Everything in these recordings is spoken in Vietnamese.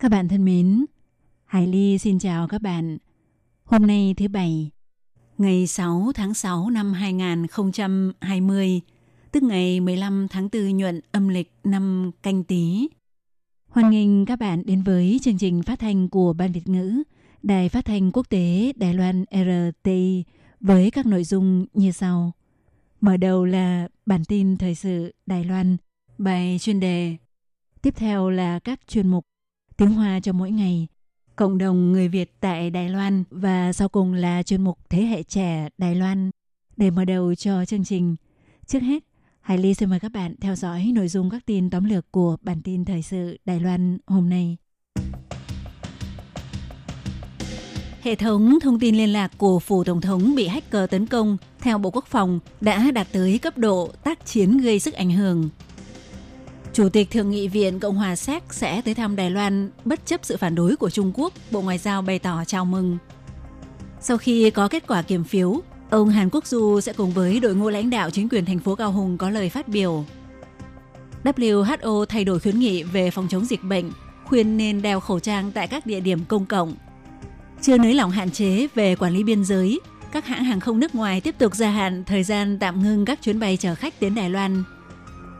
Các bạn thân mến, Hải Ly xin chào các bạn. Hôm nay thứ Bảy, ngày 6 tháng 6 năm 2020, tức ngày 15 tháng 4 nhuận âm lịch năm canh tí. Hoan nghênh các bạn đến với chương trình phát thanh của Ban Việt ngữ, Đài phát thanh quốc tế Đài Loan RTI với các nội dung như sau. Mở đầu là bản tin thời sự Đài Loan, bài chuyên đề. Tiếp theo là các chuyên mục tiếng Hoa cho mỗi ngày, cộng đồng người Việt tại Đài Loan và sau cùng là chuyên mục Thế hệ trẻ Đài Loan. Để mở đầu cho chương trình, trước hết, Hải Ly xin mời các bạn theo dõi nội dung các tin tóm lược của bản tin thời sự Đài Loan hôm nay. Hệ thống thông tin liên lạc của phủ tổng thống bị hacker tấn công theo Bộ Quốc phòng đã đạt tới cấp độ tác chiến gây sức ảnh hưởng. Chủ tịch Thượng nghị viện Cộng hòa Séc sẽ tới thăm Đài Loan bất chấp sự phản đối của Trung Quốc, Bộ Ngoại giao bày tỏ chào mừng. Sau khi có kết quả kiểm phiếu, ông Hàn Quốc Du sẽ cùng với đội ngũ lãnh đạo chính quyền thành phố Cao Hùng có lời phát biểu. WHO thay đổi khuyến nghị về phòng chống dịch bệnh, khuyên nên đeo khẩu trang tại các địa điểm công cộng. Chưa nới lỏng hạn chế về quản lý biên giới, các hãng hàng không nước ngoài tiếp tục gia hạn thời gian tạm ngưng các chuyến bay chở khách đến Đài Loan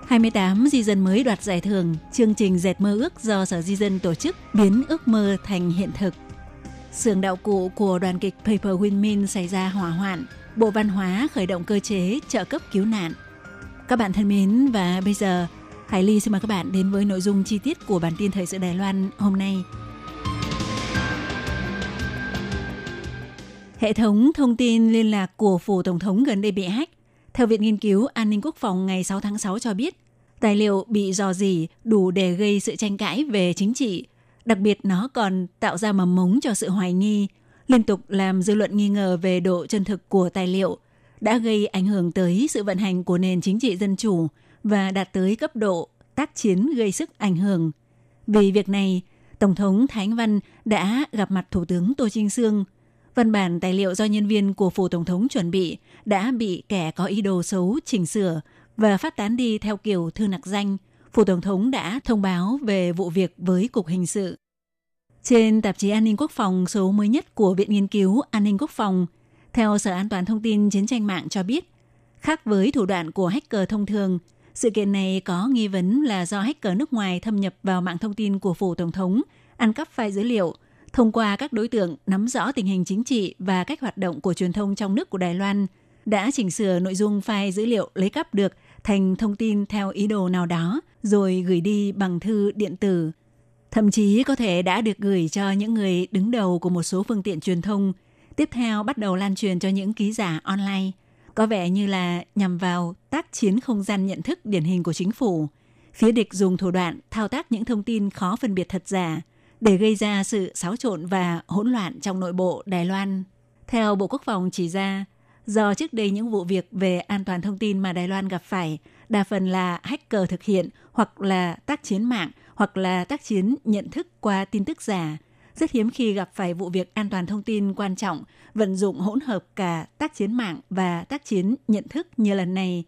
28 di dân mới đoạt giải thưởng, chương trình dệt mơ ước do Sở Di dân tổ chức biến ước mơ thành hiện thực. Sưởng đạo cụ của đoàn kịch Paper Winmin xảy ra hỏa hoạn, Bộ Văn hóa khởi động cơ chế trợ cấp cứu nạn. Các bạn thân mến và bây giờ Hải Ly xin mời các bạn đến với nội dung chi tiết của bản tin thời sự Đài Loan hôm nay. Hệ thống thông tin liên lạc của phủ tổng thống gần đây bị hack theo Viện Nghiên cứu An ninh Quốc phòng ngày 6 tháng 6 cho biết, tài liệu bị dò dỉ đủ để gây sự tranh cãi về chính trị. Đặc biệt nó còn tạo ra mầm mống cho sự hoài nghi, liên tục làm dư luận nghi ngờ về độ chân thực của tài liệu, đã gây ảnh hưởng tới sự vận hành của nền chính trị dân chủ và đạt tới cấp độ tác chiến gây sức ảnh hưởng. Vì việc này, Tổng thống Thái Văn đã gặp mặt Thủ tướng Tô Trinh Sương – Văn bản tài liệu do nhân viên của phủ tổng thống chuẩn bị đã bị kẻ có ý đồ xấu chỉnh sửa và phát tán đi theo kiểu thư nặc danh. Phủ tổng thống đã thông báo về vụ việc với Cục Hình sự. Trên tạp chí An ninh Quốc phòng số mới nhất của Viện Nghiên cứu An ninh Quốc phòng, theo Sở An toàn Thông tin Chiến tranh mạng cho biết, khác với thủ đoạn của hacker thông thường, sự kiện này có nghi vấn là do hacker nước ngoài thâm nhập vào mạng thông tin của phủ tổng thống, ăn cắp file dữ liệu – thông qua các đối tượng nắm rõ tình hình chính trị và cách hoạt động của truyền thông trong nước của Đài Loan, đã chỉnh sửa nội dung file dữ liệu lấy cắp được thành thông tin theo ý đồ nào đó, rồi gửi đi bằng thư điện tử. Thậm chí có thể đã được gửi cho những người đứng đầu của một số phương tiện truyền thông, tiếp theo bắt đầu lan truyền cho những ký giả online. Có vẻ như là nhằm vào tác chiến không gian nhận thức điển hình của chính phủ. Phía địch dùng thủ đoạn thao tác những thông tin khó phân biệt thật giả, để gây ra sự xáo trộn và hỗn loạn trong nội bộ Đài Loan. Theo Bộ Quốc phòng chỉ ra, do trước đây những vụ việc về an toàn thông tin mà Đài Loan gặp phải, đa phần là hacker thực hiện hoặc là tác chiến mạng hoặc là tác chiến nhận thức qua tin tức giả. Rất hiếm khi gặp phải vụ việc an toàn thông tin quan trọng, vận dụng hỗn hợp cả tác chiến mạng và tác chiến nhận thức như lần này.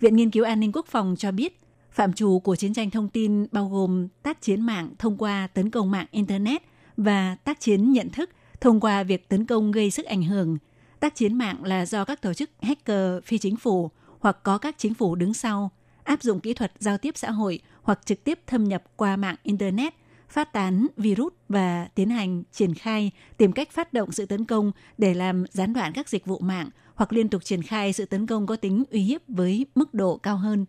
Viện Nghiên cứu An ninh Quốc phòng cho biết, Phạm trù của chiến tranh thông tin bao gồm tác chiến mạng thông qua tấn công mạng Internet và tác chiến nhận thức thông qua việc tấn công gây sức ảnh hưởng. Tác chiến mạng là do các tổ chức hacker phi chính phủ hoặc có các chính phủ đứng sau áp dụng kỹ thuật giao tiếp xã hội hoặc trực tiếp thâm nhập qua mạng Internet, phát tán virus và tiến hành triển khai tìm cách phát động sự tấn công để làm gián đoạn các dịch vụ mạng hoặc liên tục triển khai sự tấn công có tính uy hiếp với mức độ cao hơn.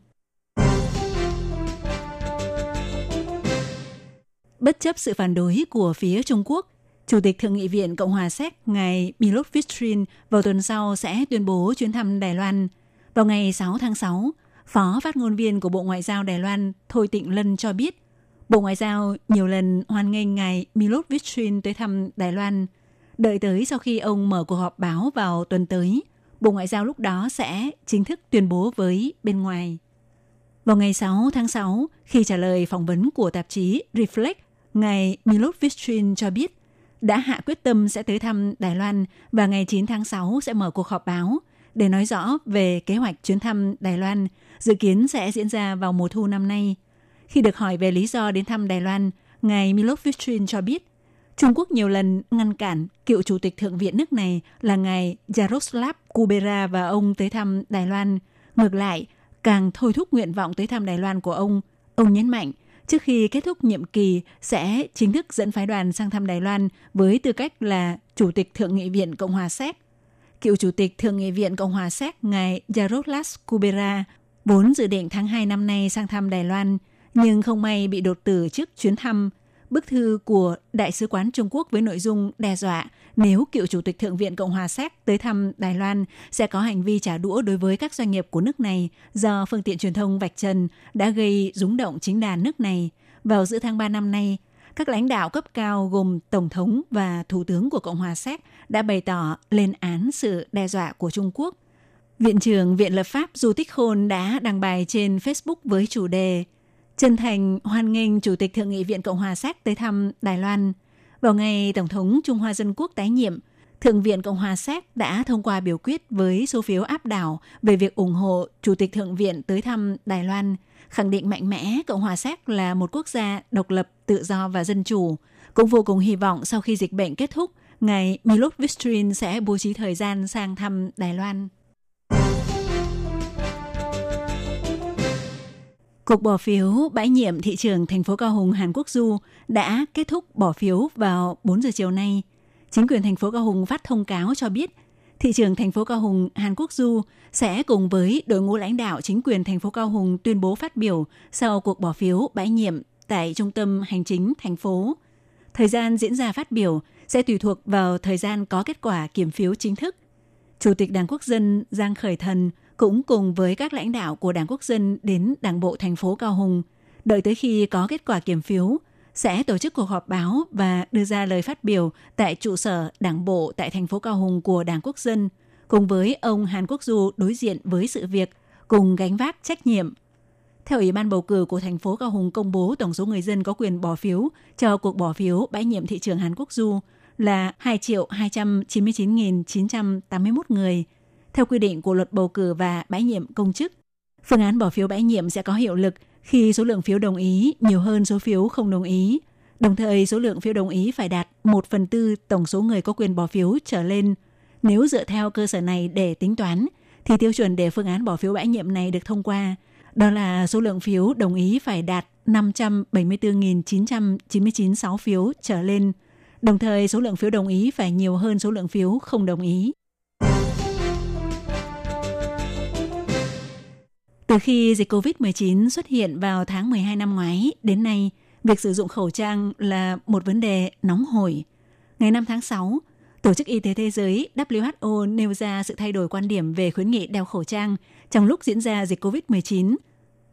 Bất chấp sự phản đối của phía Trung Quốc, Chủ tịch Thượng nghị viện Cộng hòa Séc ngài Milot Vistrin vào tuần sau sẽ tuyên bố chuyến thăm Đài Loan. Vào ngày 6 tháng 6, Phó phát ngôn viên của Bộ Ngoại giao Đài Loan Thôi Tịnh Lân cho biết, Bộ Ngoại giao nhiều lần hoan nghênh ngài Milot Vitrin tới thăm Đài Loan. Đợi tới sau khi ông mở cuộc họp báo vào tuần tới, Bộ Ngoại giao lúc đó sẽ chính thức tuyên bố với bên ngoài. Vào ngày 6 tháng 6, khi trả lời phỏng vấn của tạp chí Reflect, ngài Milot Vitrin cho biết đã hạ quyết tâm sẽ tới thăm Đài Loan và ngày 9 tháng 6 sẽ mở cuộc họp báo để nói rõ về kế hoạch chuyến thăm Đài Loan, dự kiến sẽ diễn ra vào mùa thu năm nay. Khi được hỏi về lý do đến thăm Đài Loan, ngài Milot Vitrin cho biết Trung Quốc nhiều lần ngăn cản cựu chủ tịch Thượng viện nước này là ngài Jaroslav Kubera và ông tới thăm Đài Loan. Ngược lại, càng thôi thúc nguyện vọng tới thăm Đài Loan của ông. Ông nhấn mạnh, trước khi kết thúc nhiệm kỳ sẽ chính thức dẫn phái đoàn sang thăm Đài Loan với tư cách là Chủ tịch Thượng nghị viện Cộng hòa Séc. Cựu Chủ tịch Thượng nghị viện Cộng hòa Séc ngài Jaroslav Kubera vốn dự định tháng 2 năm nay sang thăm Đài Loan, nhưng không may bị đột tử trước chuyến thăm bức thư của Đại sứ quán Trung Quốc với nội dung đe dọa nếu cựu Chủ tịch Thượng viện Cộng hòa Séc tới thăm Đài Loan sẽ có hành vi trả đũa đối với các doanh nghiệp của nước này do phương tiện truyền thông vạch trần đã gây rúng động chính đàn nước này. Vào giữa tháng 3 năm nay, các lãnh đạo cấp cao gồm Tổng thống và Thủ tướng của Cộng hòa Séc đã bày tỏ lên án sự đe dọa của Trung Quốc. Viện trưởng Viện Lập pháp Du Tích Khôn đã đăng bài trên Facebook với chủ đề chân thành hoan nghênh Chủ tịch Thượng nghị viện Cộng hòa Séc tới thăm Đài Loan. Vào ngày Tổng thống Trung Hoa Dân Quốc tái nhiệm, Thượng viện Cộng hòa Séc đã thông qua biểu quyết với số phiếu áp đảo về việc ủng hộ Chủ tịch Thượng viện tới thăm Đài Loan, khẳng định mạnh mẽ Cộng hòa Séc là một quốc gia độc lập, tự do và dân chủ. Cũng vô cùng hy vọng sau khi dịch bệnh kết thúc, ngài Milot Vistrin sẽ bố trí thời gian sang thăm Đài Loan. Cuộc bỏ phiếu bãi nhiệm thị trường thành phố Cao Hùng, Hàn Quốc Du đã kết thúc bỏ phiếu vào 4 giờ chiều nay. Chính quyền thành phố Cao Hùng phát thông cáo cho biết, thị trường thành phố Cao Hùng, Hàn Quốc Du sẽ cùng với đội ngũ lãnh đạo chính quyền thành phố Cao Hùng tuyên bố phát biểu sau cuộc bỏ phiếu bãi nhiệm tại trung tâm hành chính thành phố. Thời gian diễn ra phát biểu sẽ tùy thuộc vào thời gian có kết quả kiểm phiếu chính thức. Chủ tịch Đảng Quốc dân Giang Khởi Thần cũng cùng với các lãnh đạo của Đảng Quốc dân đến Đảng bộ thành phố Cao Hùng. Đợi tới khi có kết quả kiểm phiếu, sẽ tổ chức cuộc họp báo và đưa ra lời phát biểu tại trụ sở Đảng bộ tại thành phố Cao Hùng của Đảng Quốc dân, cùng với ông Hàn Quốc Du đối diện với sự việc, cùng gánh vác trách nhiệm. Theo Ủy ban bầu cử của thành phố Cao Hùng công bố tổng số người dân có quyền bỏ phiếu cho cuộc bỏ phiếu bãi nhiệm thị trường Hàn Quốc Du là 2 triệu 299.981 người – theo quy định của luật bầu cử và bãi nhiệm công chức. Phương án bỏ phiếu bãi nhiệm sẽ có hiệu lực khi số lượng phiếu đồng ý nhiều hơn số phiếu không đồng ý. Đồng thời, số lượng phiếu đồng ý phải đạt 1 phần tư tổng số người có quyền bỏ phiếu trở lên. Nếu dựa theo cơ sở này để tính toán, thì tiêu chuẩn để phương án bỏ phiếu bãi nhiệm này được thông qua. Đó là số lượng phiếu đồng ý phải đạt 574.999 phiếu trở lên. Đồng thời, số lượng phiếu đồng ý phải nhiều hơn số lượng phiếu không đồng ý. Từ khi dịch COVID-19 xuất hiện vào tháng 12 năm ngoái đến nay, việc sử dụng khẩu trang là một vấn đề nóng hổi. Ngày 5 tháng 6, Tổ chức Y tế Thế giới WHO nêu ra sự thay đổi quan điểm về khuyến nghị đeo khẩu trang trong lúc diễn ra dịch COVID-19.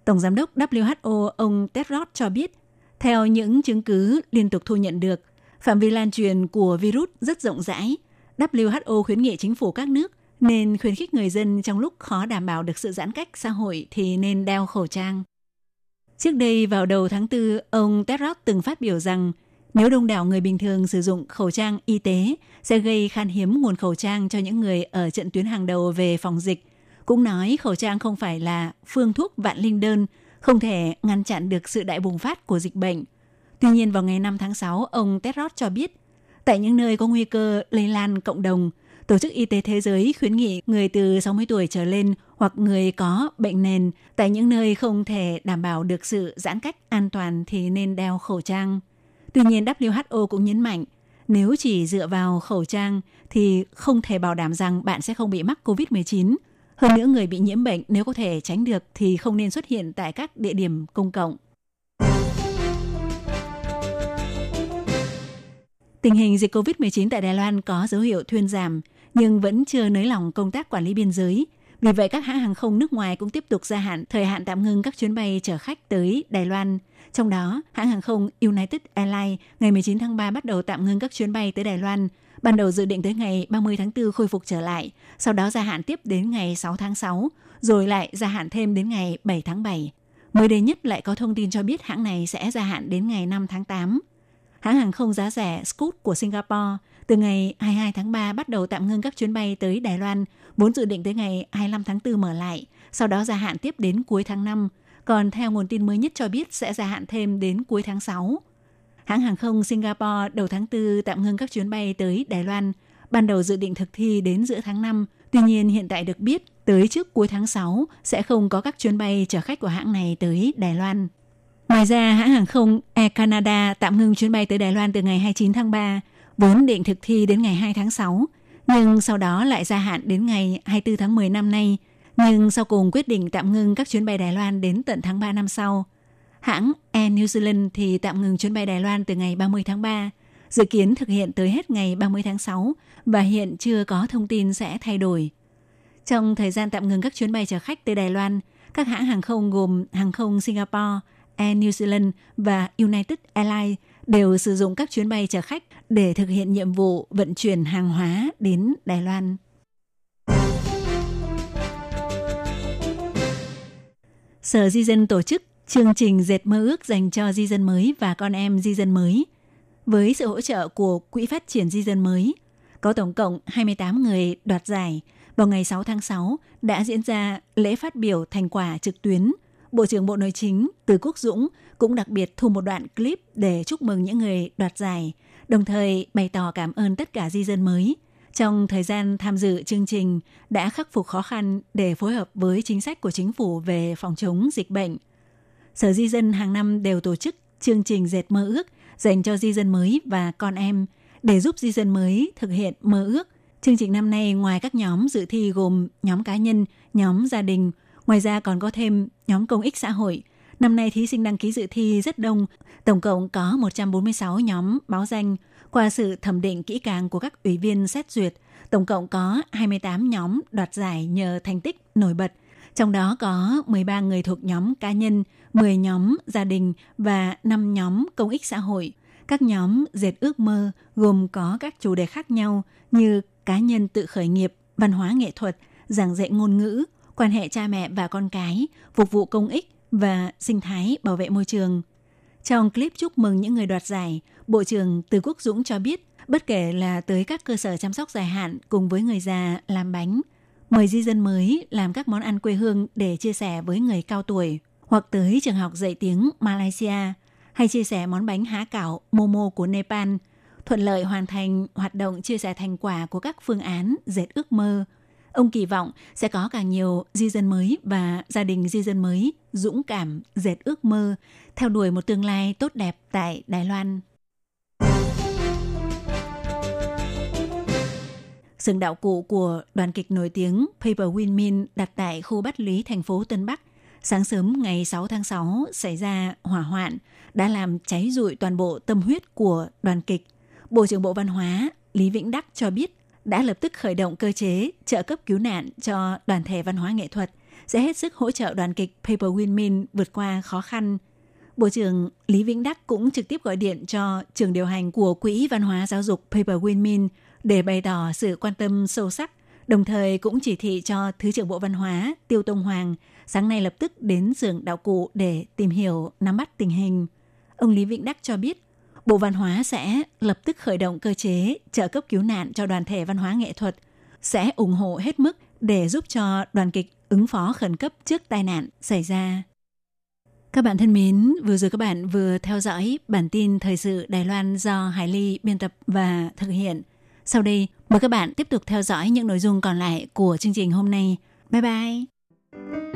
Tổng giám đốc WHO ông Tedros cho biết, theo những chứng cứ liên tục thu nhận được, phạm vi lan truyền của virus rất rộng rãi. WHO khuyến nghị chính phủ các nước nên khuyến khích người dân trong lúc khó đảm bảo được sự giãn cách xã hội thì nên đeo khẩu trang. Trước đây vào đầu tháng 4, ông Tedros từng phát biểu rằng nếu đông đảo người bình thường sử dụng khẩu trang y tế sẽ gây khan hiếm nguồn khẩu trang cho những người ở trận tuyến hàng đầu về phòng dịch. Cũng nói khẩu trang không phải là phương thuốc vạn linh đơn, không thể ngăn chặn được sự đại bùng phát của dịch bệnh. Tuy nhiên vào ngày 5 tháng 6, ông Tedros cho biết, tại những nơi có nguy cơ lây lan cộng đồng – Tổ chức Y tế Thế giới khuyến nghị người từ 60 tuổi trở lên hoặc người có bệnh nền tại những nơi không thể đảm bảo được sự giãn cách an toàn thì nên đeo khẩu trang. Tuy nhiên WHO cũng nhấn mạnh, nếu chỉ dựa vào khẩu trang thì không thể bảo đảm rằng bạn sẽ không bị mắc COVID-19. Hơn nữa người bị nhiễm bệnh nếu có thể tránh được thì không nên xuất hiện tại các địa điểm công cộng. Tình hình dịch COVID-19 tại Đài Loan có dấu hiệu thuyên giảm, nhưng vẫn chưa nới lỏng công tác quản lý biên giới. Vì vậy, các hãng hàng không nước ngoài cũng tiếp tục gia hạn thời hạn tạm ngưng các chuyến bay chở khách tới Đài Loan. Trong đó, hãng hàng không United Airlines ngày 19 tháng 3 bắt đầu tạm ngưng các chuyến bay tới Đài Loan. Ban đầu dự định tới ngày 30 tháng 4 khôi phục trở lại, sau đó gia hạn tiếp đến ngày 6 tháng 6, rồi lại gia hạn thêm đến ngày 7 tháng 7. Mới đây nhất lại có thông tin cho biết hãng này sẽ gia hạn đến ngày 5 tháng 8. Hãng hàng không giá rẻ Scoot của Singapore từ ngày 22 tháng 3 bắt đầu tạm ngưng các chuyến bay tới Đài Loan, vốn dự định tới ngày 25 tháng 4 mở lại, sau đó gia hạn tiếp đến cuối tháng 5. Còn theo nguồn tin mới nhất cho biết sẽ gia hạn thêm đến cuối tháng 6. Hãng hàng không Singapore đầu tháng 4 tạm ngưng các chuyến bay tới Đài Loan, ban đầu dự định thực thi đến giữa tháng 5. Tuy nhiên hiện tại được biết tới trước cuối tháng 6 sẽ không có các chuyến bay chở khách của hãng này tới Đài Loan. Ngoài ra, hãng hàng không Air Canada tạm ngưng chuyến bay tới Đài Loan từ ngày 29 tháng 3, vốn định thực thi đến ngày 2 tháng 6, nhưng sau đó lại gia hạn đến ngày 24 tháng 10 năm nay, nhưng sau cùng quyết định tạm ngưng các chuyến bay Đài Loan đến tận tháng 3 năm sau. Hãng Air New Zealand thì tạm ngừng chuyến bay Đài Loan từ ngày 30 tháng 3, dự kiến thực hiện tới hết ngày 30 tháng 6 và hiện chưa có thông tin sẽ thay đổi. Trong thời gian tạm ngừng các chuyến bay chở khách tới Đài Loan, các hãng hàng không gồm hàng không Singapore, Air New Zealand và United Airlines đều sử dụng các chuyến bay chở khách để thực hiện nhiệm vụ vận chuyển hàng hóa đến Đài Loan. Sở Di dân tổ chức chương trình dệt mơ ước dành cho di dân mới và con em di dân mới. Với sự hỗ trợ của Quỹ phát triển di dân mới, có tổng cộng 28 người đoạt giải. Vào ngày 6 tháng 6 đã diễn ra lễ phát biểu thành quả trực tuyến. Bộ trưởng Bộ Nội chính Từ Quốc Dũng cũng đặc biệt thu một đoạn clip để chúc mừng những người đoạt giải, đồng thời bày tỏ cảm ơn tất cả di dân mới trong thời gian tham dự chương trình đã khắc phục khó khăn để phối hợp với chính sách của chính phủ về phòng chống dịch bệnh. Sở Di dân hàng năm đều tổ chức chương trình dệt mơ ước dành cho di dân mới và con em để giúp di dân mới thực hiện mơ ước. Chương trình năm nay ngoài các nhóm dự thi gồm nhóm cá nhân, nhóm gia đình, ngoài ra còn có thêm nhóm công ích xã hội. Năm nay thí sinh đăng ký dự thi rất đông, tổng cộng có 146 nhóm báo danh. Qua sự thẩm định kỹ càng của các ủy viên xét duyệt, tổng cộng có 28 nhóm đoạt giải nhờ thành tích nổi bật – trong đó có 13 người thuộc nhóm cá nhân, 10 nhóm gia đình và 5 nhóm công ích xã hội. Các nhóm dệt ước mơ gồm có các chủ đề khác nhau như cá nhân tự khởi nghiệp, văn hóa nghệ thuật, giảng dạy ngôn ngữ, quan hệ cha mẹ và con cái, phục vụ công ích và sinh thái bảo vệ môi trường. Trong clip chúc mừng những người đoạt giải, Bộ trưởng Từ Quốc Dũng cho biết, bất kể là tới các cơ sở chăm sóc dài hạn cùng với người già làm bánh, mời di dân mới làm các món ăn quê hương để chia sẻ với người cao tuổi, hoặc tới trường học dạy tiếng Malaysia, hay chia sẻ món bánh há cảo Momo của Nepal, thuận lợi hoàn thành hoạt động chia sẻ thành quả của các phương án dệt ước mơ. Ông kỳ vọng sẽ có càng nhiều di dân mới và gia đình di dân mới dũng cảm dệt ước mơ, theo đuổi một tương lai tốt đẹp tại Đài Loan. Sừng đạo cụ của đoàn kịch nổi tiếng Paper Win Min đặt tại khu Bát Lý, thành phố Tân Bắc. Sáng sớm ngày 6 tháng 6 xảy ra hỏa hoạn đã làm cháy rụi toàn bộ tâm huyết của đoàn kịch. Bộ trưởng Bộ Văn hóa Lý Vĩnh Đắc cho biết đã lập tức khởi động cơ chế trợ cấp cứu nạn cho đoàn thể văn hóa nghệ thuật, sẽ hết sức hỗ trợ đoàn kịch Paper Win Min vượt qua khó khăn. Bộ trưởng Lý Vĩnh Đắc cũng trực tiếp gọi điện cho trường điều hành của Quỹ Văn hóa Giáo dục Paper Win Min để bày tỏ sự quan tâm sâu sắc, đồng thời cũng chỉ thị cho Thứ trưởng Bộ Văn hóa Tiêu Tông Hoàng sáng nay lập tức đến xưởng đạo cụ để tìm hiểu, nắm bắt tình hình. Ông Lý Vĩnh Đắc cho biết, Bộ Văn hóa sẽ lập tức khởi động cơ chế trợ cấp cứu nạn cho đoàn thể văn hóa nghệ thuật, sẽ ủng hộ hết mức để giúp cho đoàn kịch ứng phó khẩn cấp trước tai nạn xảy ra. Các bạn thân mến, vừa rồi các bạn vừa theo dõi bản tin thời sự Đài Loan do Hải Ly biên tập và thực hiện – sau đây, mời các bạn tiếp tục theo dõi những nội dung còn lại của chương trình hôm nay. Bye bye!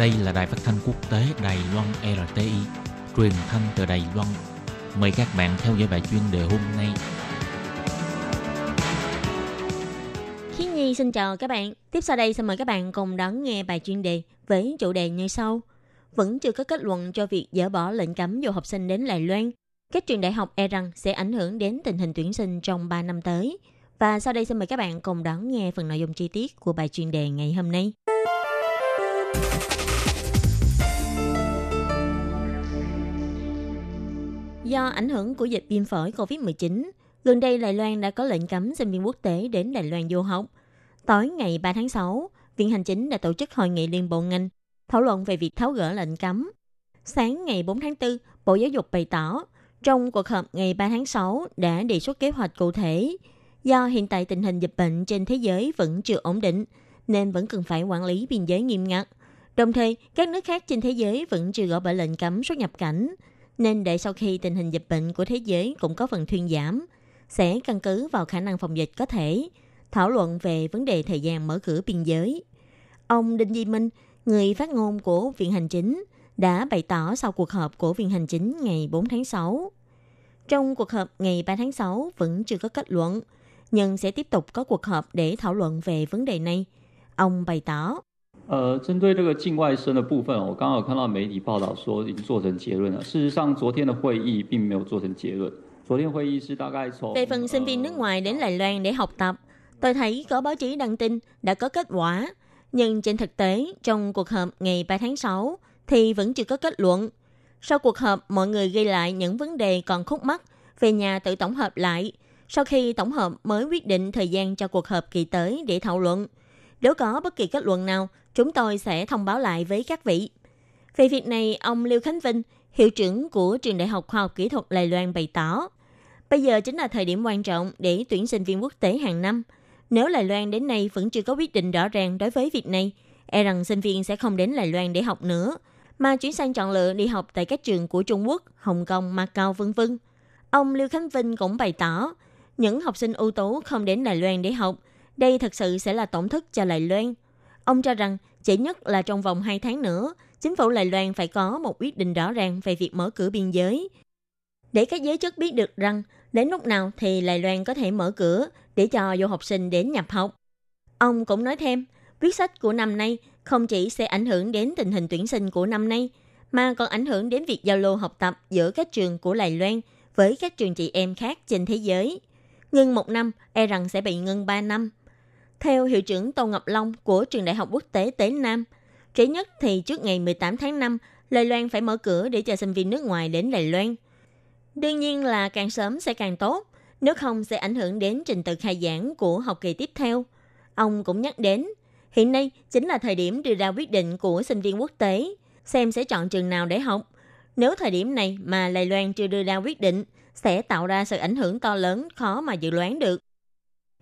Đây là đài phát thanh quốc tế Đài Loan RTI, truyền thanh từ Đài Loan. Mời các bạn theo dõi bài chuyên đề hôm nay. Khi Nhi xin chào các bạn. Tiếp sau đây xin mời các bạn cùng đón nghe bài chuyên đề với chủ đề như sau. Vẫn chưa có kết luận cho việc dỡ bỏ lệnh cấm du học sinh đến Đài Loan. Các trường đại học e rằng sẽ ảnh hưởng đến tình hình tuyển sinh trong 3 năm tới. Và sau đây xin mời các bạn cùng đón nghe phần nội dung chi tiết của bài chuyên đề ngày hôm nay. Do ảnh hưởng của dịch viêm phổi COVID-19, gần đây Đài Loan đã có lệnh cấm sinh viên quốc tế đến Đài Loan du học. Tối ngày 3 tháng 6, Viện Hành Chính đã tổ chức hội nghị liên bộ ngành thảo luận về việc tháo gỡ lệnh cấm. Sáng ngày 4 tháng 4, Bộ Giáo dục bày tỏ, trong cuộc họp ngày 3 tháng 6 đã đề xuất kế hoạch cụ thể. Do hiện tại tình hình dịch bệnh trên thế giới vẫn chưa ổn định, nên vẫn cần phải quản lý biên giới nghiêm ngặt. Đồng thời, các nước khác trên thế giới vẫn chưa gỡ bỏ lệnh cấm xuất nhập cảnh, nên để sau khi tình hình dịch bệnh của thế giới cũng có phần thuyên giảm, sẽ căn cứ vào khả năng phòng dịch có thể thảo luận về vấn đề thời gian mở cửa biên giới. Ông Đinh Di Minh, người phát ngôn của Viện Hành Chính, đã bày tỏ sau cuộc họp của Viện Hành Chính ngày 4 tháng 6. Trong cuộc họp ngày 3 tháng 6 vẫn chưa có kết luận, nhưng sẽ tiếp tục có cuộc họp để thảo luận về vấn đề này. Ông bày tỏ. 呃，针对这个境外生的部分，我刚好看到媒体报道说已经做成结论了。事实上，昨天的会议并没有做成结论。昨天会议是大概从 Về phần sinh viên nước ngoài đến Đài Loan để học tập, tôi thấy có báo chí đăng tin đã có kết quả. Nhưng trên thực tế, trong cuộc họp ngày 3 tháng 6 thì vẫn chưa có kết luận. Sau cuộc họp, mọi người ghi lại những vấn đề còn khúc mắc, về nhà tự tổng hợp lại. Sau khi tổng hợp mới quyết định thời gian cho cuộc họp kỳ tới để thảo luận. nếu có bất kỳ kết luận nào, chúng tôi sẽ thông báo lại với các vị. Về việc này, ông Lưu Khánh Vinh, hiệu trưởng của Trường Đại học Khoa học Kỹ thuật Đài Loan bày tỏ, bây giờ chính là thời điểm quan trọng để tuyển sinh viên quốc tế hàng năm. Nếu Đài Loan đến nay vẫn chưa có quyết định rõ ràng đối với việc này, e rằng sinh viên sẽ không đến Đài Loan để học nữa, mà chuyển sang chọn lựa đi học tại các trường của Trung Quốc, Hồng Kông, Macau, vân vân. Ông Lưu Khánh Vinh cũng bày tỏ, những học sinh ưu tú không đến Đài Loan để học, đây thật sự sẽ là tổn thất cho Lài Loan. Ông cho rằng, chỉ nhất là trong vòng 2 tháng nữa, chính phủ Lài Loan phải có một quyết định rõ ràng về việc mở cửa biên giới. Để các giới chức biết được rằng, đến lúc nào thì Lài Loan có thể mở cửa để cho du học sinh đến nhập học. Ông cũng nói thêm, quyết sách của năm nay không chỉ sẽ ảnh hưởng đến tình hình tuyển sinh của năm nay, mà còn ảnh hưởng đến việc giao lưu học tập giữa các trường của Lài Loan với các trường chị em khác trên thế giới. Ngưng một năm, e rằng sẽ bị ngưng ba năm. Theo hiệu trưởng Tô Ngọc Long của Trường Đại học Quốc tế Tế Nam, trễ nhất thì trước ngày 18 tháng 5, Đài Loan phải mở cửa để cho sinh viên nước ngoài đến Đài Loan. Đương nhiên là càng sớm sẽ càng tốt, nếu không sẽ ảnh hưởng đến trình tự khai giảng của học kỳ tiếp theo. Ông cũng nhắc đến, hiện nay chính là thời điểm đưa ra quyết định của sinh viên quốc tế, xem sẽ chọn trường nào để học. Nếu thời điểm này mà Đài Loan chưa đưa ra quyết định, sẽ tạo ra sự ảnh hưởng to lớn khó mà dự đoán được.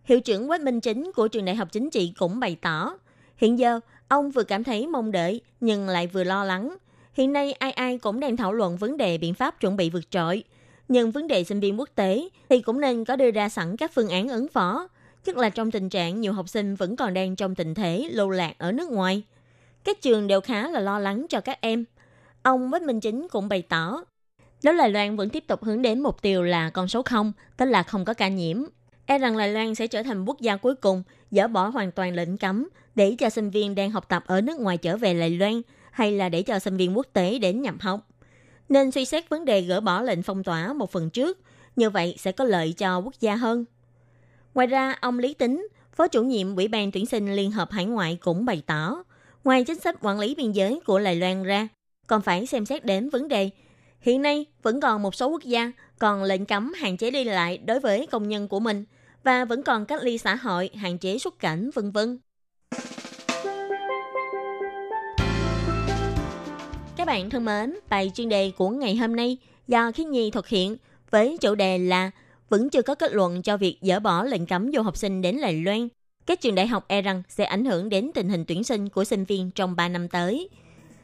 Hiệu trưởng Quách Minh Chính của trường đại học chính trị cũng bày tỏ, hiện giờ ông vừa cảm thấy mong đợi nhưng lại vừa lo lắng. Hiện nay ai ai cũng đang thảo luận vấn đề biện pháp chuẩn bị vượt trội. Nhưng vấn đề sinh viên quốc tế thì cũng nên có đưa ra sẵn các phương án ứng phó, nhất là trong tình trạng nhiều học sinh vẫn còn đang trong tình thế lưu lạc ở nước ngoài. Các trường đều khá là lo lắng cho các em. Ông Quách Minh Chính cũng bày tỏ, nếu Đài Loan vẫn tiếp tục hướng đến mục tiêu là con số 0, tức là không có ca nhiễm, e rằng Đài Loan sẽ trở thành quốc gia cuối cùng dỡ bỏ hoàn toàn lệnh cấm để cho sinh viên đang học tập ở nước ngoài trở về Đài Loan hay là để cho sinh viên quốc tế đến nhập học. Nên suy xét vấn đề gỡ bỏ lệnh phong tỏa một phần trước, như vậy sẽ có lợi cho quốc gia hơn. Ngoài ra, ông Lý Tính, Phó chủ nhiệm Ủy ban tuyển sinh Liên hợp Hải ngoại cũng bày tỏ, ngoài chính sách quản lý biên giới của Đài Loan ra, còn phải xem xét đến vấn đề hiện nay vẫn còn một số quốc gia còn lệnh cấm hạn chế đi lại đối với công nhân của mình – và vẫn còn cách ly xã hội, hạn chế xuất cảnh, vân vân. Các bạn thân mến, bài chuyên đề của ngày hôm nay do Khiết Nhi thực hiện với chủ đề là vẫn chưa có kết luận cho việc dỡ bỏ lệnh cấm du học sinh đến Đài Loan. Các trường đại học e rằng sẽ ảnh hưởng đến tình hình tuyển sinh của sinh viên trong 3 năm tới.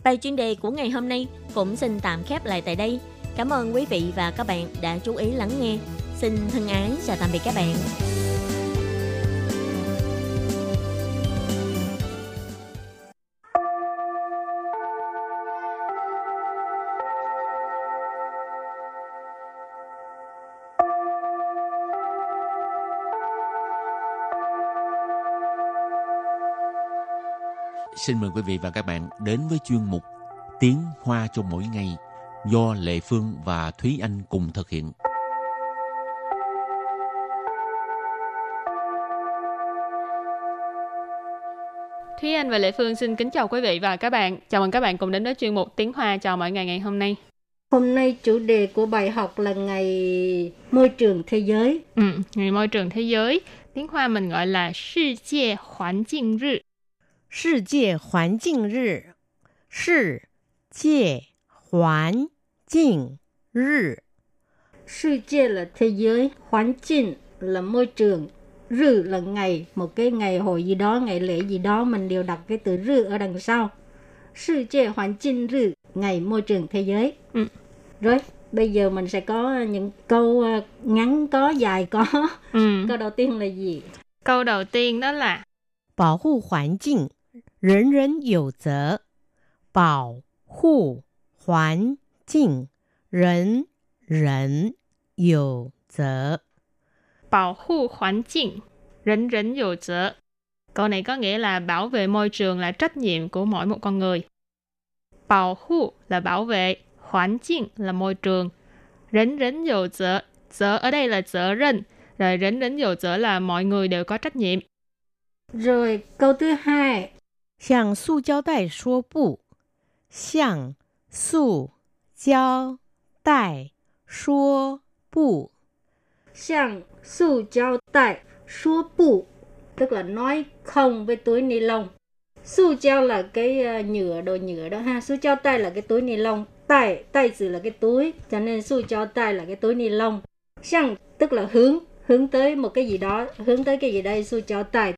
Bài chuyên đề của ngày hôm nay cũng xin tạm khép lại tại đây. Cảm ơn quý vị và các bạn đã chú ý lắng nghe. Xin thân ái chào tạm biệt các bạn. xin mời quý vị và các bạn đến với chuyên mục Tiếng Hoa cho mỗi ngày do Lệ Phương và Thúy Anh cùng thực hiện. Thúy Anh và Lệ Phương xin kính chào quý vị và các bạn. Chào mừng các bạn cùng đến với chuyên mục Tiếng Hoa chào mỗi ngày ngày hôm nay. Hôm nay chủ đề của bài học là ngày môi trường thế giới. Ừ, ngày môi trường thế giới. Tiếng Hoa mình gọi là世界环境日。 世界环境日，世界环境日， 世界là thế giới, hoàn cảnh là môi trường, rư là ngày, một cái ngày hội gì đó, ngày lễ gì đó mình đều đặt cái từ rư ở đằng sau.世界环境日, ngày môi trường thế giới. Ừ. Rồi, bây giờ mình sẽ có những câu ờ, ngắn có, dài có. Ừ. Câu đầu tiên là gì? Câu đầu tiên đó là 保护环境， 人人有责。保护环境，人人有责。 bảo hộ hoàn cảnh,人人有责. Câu này có nghĩa là bảo vệ môi trường là trách nhiệm của mỗi một con người. Bảo hộ là bảo vệ, hoàn cảnh là môi trường.人人有责,责ở đây là 责任, rồi 人人有责 là mọi người đều có trách nhiệm. Rồi, câu thứ hai, 向塑胶袋说不，向塑胶袋说不。 sang su giao tay số bù tức là nói không với túi ni lông su giao là cái ờ, nhựa đồ nhựa đó ha su giao tay là cái túi ni lông tay tay chỉ là cái túi cho nên su giao tay là cái túi ni lông sang tức là hướng hướng tới một cái gì đó hướng tới cái gì đây su giao tay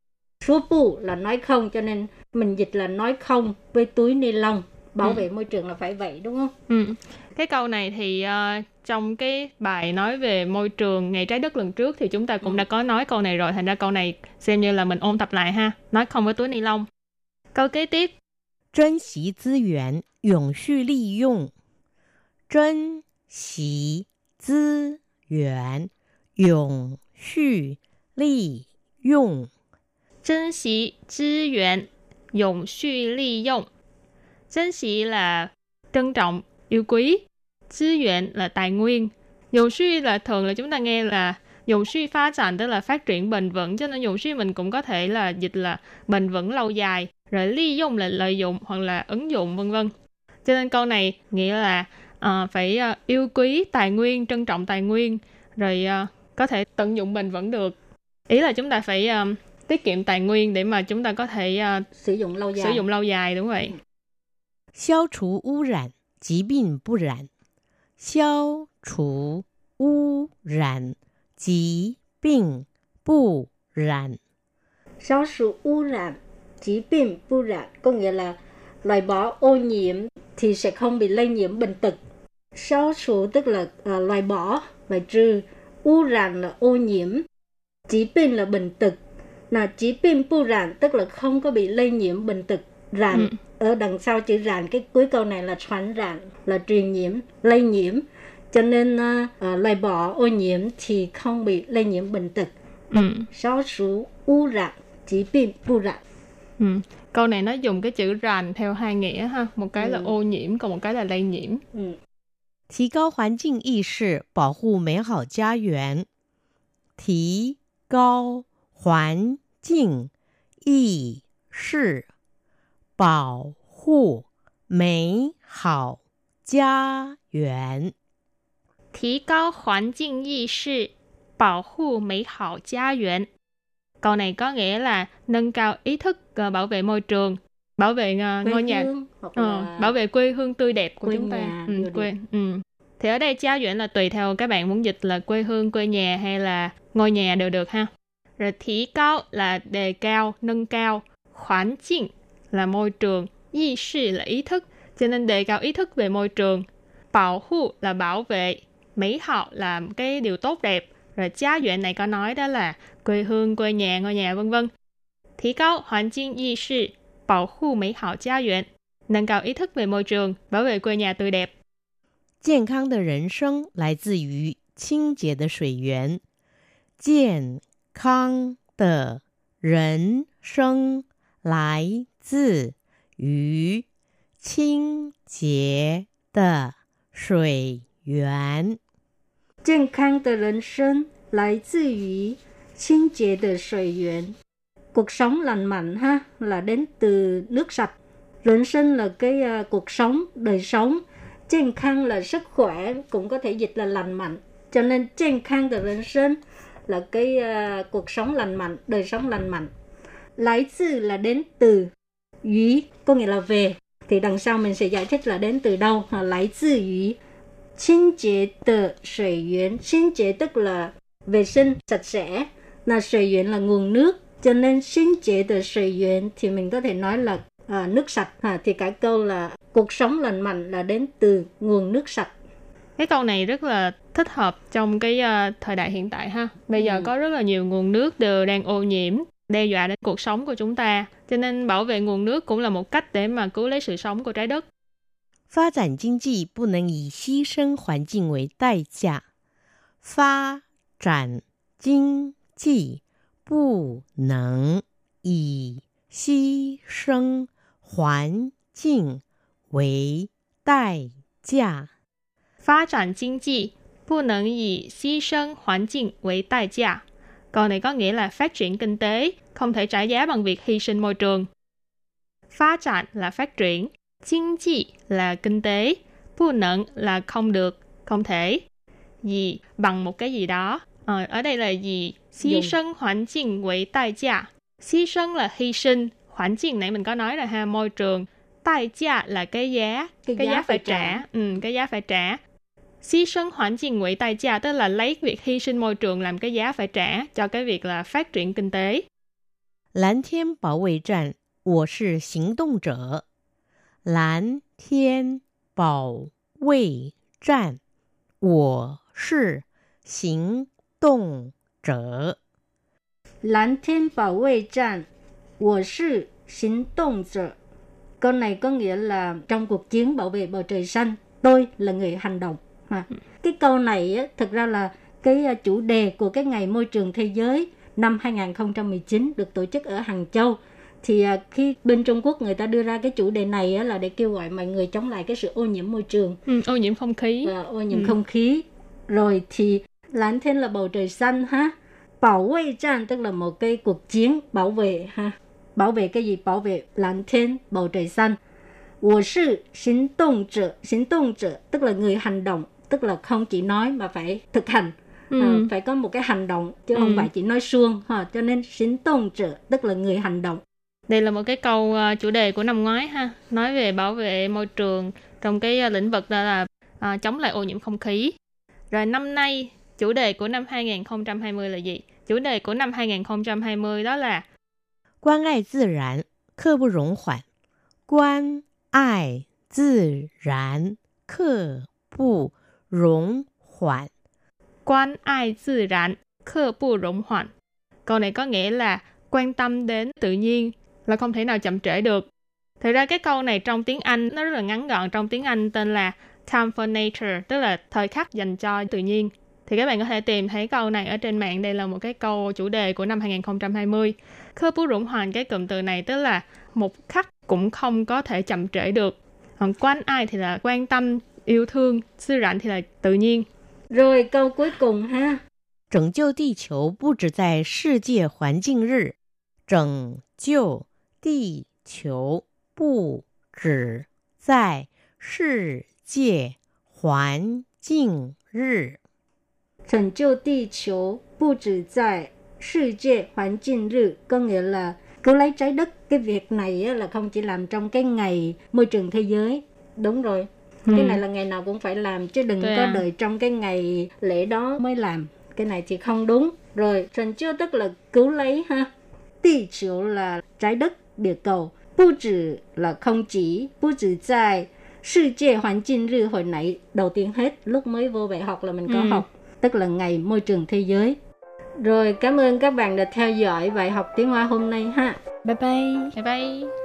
số bù là nói không cho nên mình dịch là nói không với túi ni lông bảo ừ. vệ môi trường là phải vậy đúng không? Ừ. Cái câu này thì uh, trong cái bài nói về môi trường ngày trái đất lần trước thì chúng ta cũng ừ. đã có nói câu này rồi, thành ra câu này xem như là mình ôn tập lại ha. Nói không với túi ni lông. Câu kế tiếp. Trân xí tư yuán, yổng xu li dụng. Trân xí tư yuán, yổng xu li dụng. Trân xí tư yuán, dùng suy ly dụng. Chân sĩ là trân trọng, yêu quý. là tài nguyên. Dùng suy là thường là chúng ta nghe là dùng suy phát triển tức là phát triển bền vững cho nên dùng suy mình cũng có thể là dịch là bền vững lâu dài rồi ly dụng là lợi dụng hoặc là ứng dụng vân vân cho nên câu này nghĩa là uh, phải uh, yêu quý tài nguyên trân trọng tài nguyên rồi uh, có thể tận dụng bền vững được ý là chúng ta phải uh, tiết kiệm tài nguyên để mà chúng ta có thể ờ, sử dụng lâu dài sử dụng lâu dài đúng vậy 消除污染，疾病不染。消除污染，疾病不染。 xóa sự污染, chỉ bệnh bu rạn có nghĩa là loại bỏ ô nhiễm thì sẽ không bị lây nhiễm bệnh tật. Xóa sự tức là à, loại bỏ, loại trừ. U rạn là ô nhiễm. Chỉ bệnh là bệnh tật. Là chỉ bệnh bu rạn tức là không có bị lây nhiễm bệnh tật. Rạn Ừ. ở đằng sau chữ rạn cái cuối câu này là传rạn là truyền nhiễm, lây nhiễm. Cho nên à, à, loại bỏ ô nhiễm thì không bị lây nhiễm bệnh tật. ừ. Xóa sự u rạn, chỉ bệnh bu rạn. Ừ. câu này nó dùng cái chữ ràn theo hai nghĩa ha một cái là Ừ. ô nhiễm còn một cái là lây nhiễm 嗯，提高环境意识，保护美好家园。提高 环境意识，保护美好家园。提高环境意识保护美好家园 câu này có nghĩa là nâng cao ý thức ờ, bảo vệ môi trường bảo vệ ờ, quê ngôi nhà hương hoặc Ờ, là bảo vệ quê hương tươi đẹp của quê chúng ta nhà ừ, đều quê được. ừ. thì ở đây gia viện là tùy theo các bạn muốn dịch là quê hương quê nhà hay là ngôi nhà đều được ha rồi thí cao là đề cao nâng cao hoàn cảnh là môi trường ý sư là ý thức cho nên đề cao ý thức về môi trường bảo hộ là bảo vệ mỹ hảo là cái điều tốt đẹp rồi gia viện này có nói đó là quê hương quê nhà ngôi nhà vân vân Thí cao hoàn cảnh ý sư bảo hộ mỹ hảo gia viện nâng cao ý thức về môi trường, bảo vệ quê nhà tươi đẹp. 健康的人生来自于清洁的水源。健 康的人生来自 于清洁的水源。健康的人生来自于清洁的水源. Cuộc sống lành mạnh ha là đến từ nước sạch.人生là cái uh, cuộc sống, đời sống.健康 là sức khỏe, cũng có thể dịch là lành mạnh. Cho nên 健康的人生 là cái uh, cuộc sống lành mạnh đời sống lành mạnh. Lái từ là đến từ ý có nghĩa là về. Thì đằng sau mình sẽ giải thích là đến từ đâu. Lái từ ý. Xin chế tờ sợi yến. Xin chế tức là vệ sinh sạch sẽ. Là sợi yến là nguồn nước. Cho nên xin chế tờ sợi yến thì mình có thể nói là à, nước sạch. À, thì cả câu là cuộc sống lành mạnh là đến từ nguồn nước sạch. Cái câu này rất là thích hợp trong cái uh, thời đại hiện tại ha. Bây giờ Ừ. có rất là nhiều nguồn nước đều đang ô nhiễm, đe dọa đến cuộc sống của chúng ta. Cho nên bảo vệ nguồn nước cũng là một cách để mà cứu lấy sự sống của trái đất. 发展经济不能以牺牲环境为代价。发展经济不能以牺牲环境为代价。 Phát triển kinh tế 不能以牺牲环境为代价. Câu này có nghĩa là phát triển kinh tế không thể trả giá bằng việc hy sinh môi trường. Phát triển là phát triển, kinh tế là kinh tế, bu nận là không được, không thể. Gì bằng một cái gì đó. Ờ, ở đây là gì? Hy Dùng. sinh hoàn cảnh với代价. Hy sinh là hy sinh, hoàn cảnh nãy mình có nói rồi ha, môi trường.代价là cái giá, Cái cái giá giá phải phải trả. trả. Ừ, cái giá phải trả. Hy sinh hoàn cảnh với代价tức là lấy việc hy sinh môi trường làm cái giá phải trả cho cái việc là phát triển kinh tế. 蓝天保卫战，我是行动者。蓝天保卫战，我是行动者。 Lãnh thiên bảo vệ战, 我是行动者. Câu này có nghĩa là trong cuộc chiến bảo vệ bầu trời xanh, tôi là người hành động. Ha. Cái câu này á, thực ra là cái à, chủ đề của cái ngày môi trường thế giới năm 2019 được tổ chức ở Hàng Châu. Thì à, khi bên Trung Quốc người ta đưa ra cái chủ đề này á, là để kêu gọi mọi người chống lại cái sự ô nhiễm môi trường Ừ, ô nhiễm không khí. và ô nhiễm Ừ. không khí. Rồi thì lãnh thiên là bầu trời xanh ha. Bảo vệ战 tức là một cái cuộc chiến bảo vệ ha. Bảo vệ cái gì? Bảo vệ lãnh thiên bầu trời xanh. 我是行动者，行动者 tức là người hành động, tức là không chỉ nói mà phải thực hành ừ. à, phải có một cái hành động chứ ừ. không phải chỉ nói suông ha cho nên sinh tôn trợ tức là người hành động đây là một cái câu uh, chủ đề của năm ngoái ha nói về bảo vệ môi trường trong cái uh, lĩnh vực đó là uh, chống lại ô nhiễm không khí rồi năm nay chủ đề của năm 2020 là gì chủ đề của năm 2020 đó là quan ai tự nhiên, khơ bù rộng hoàn. Quan ai tự nhiên, khơ bù 容缓. Quan ai tự rãn, khơ bu rộng hoạn. Câu này có nghĩa là quan tâm đến tự nhiên là không thể nào chậm trễ được. Thực ra cái câu này trong tiếng Anh nó rất là ngắn gọn trong tiếng Anh tên là time for nature, tức là thời khắc dành cho tự nhiên. Thì các bạn có thể tìm thấy câu này ở trên mạng. Đây là một cái câu chủ đề của năm 2020. Khơ bú rụng hoàn cái cụm từ này tức là một khắc cũng không có thể chậm trễ được. Còn quanh ai thì là quan tâm yêu thương, sư rảnh thì là tự nhiên. Rồi câu cuối cùng ha. 拯救地球不止在世界环境日，拯救地球不止在世界环境日。 Thành châu địa球不止在世界环境日 có nghĩa là cứu lấy trái đất cái việc này á, là không chỉ làm trong cái ngày môi trường thế giới đúng rồi cái này là ngày nào cũng phải làm chứ đừng对có à. đợi trong cái ngày lễ đó mới làm cái này thì không đúng rồi thành châu tức là cứu lấy ha địa球 là trái đất địa cầu bu chỉ là không chỉ bu chỉ tại世界环境日 hồi nãy đầu tiên hết lúc mới vô đại học là mình có Ừ. học tức là ngày môi trường thế giới rồi cảm ơn các bạn đã theo dõi bài học tiếng Hoa hôm nay ha Bye bye. Bye bye.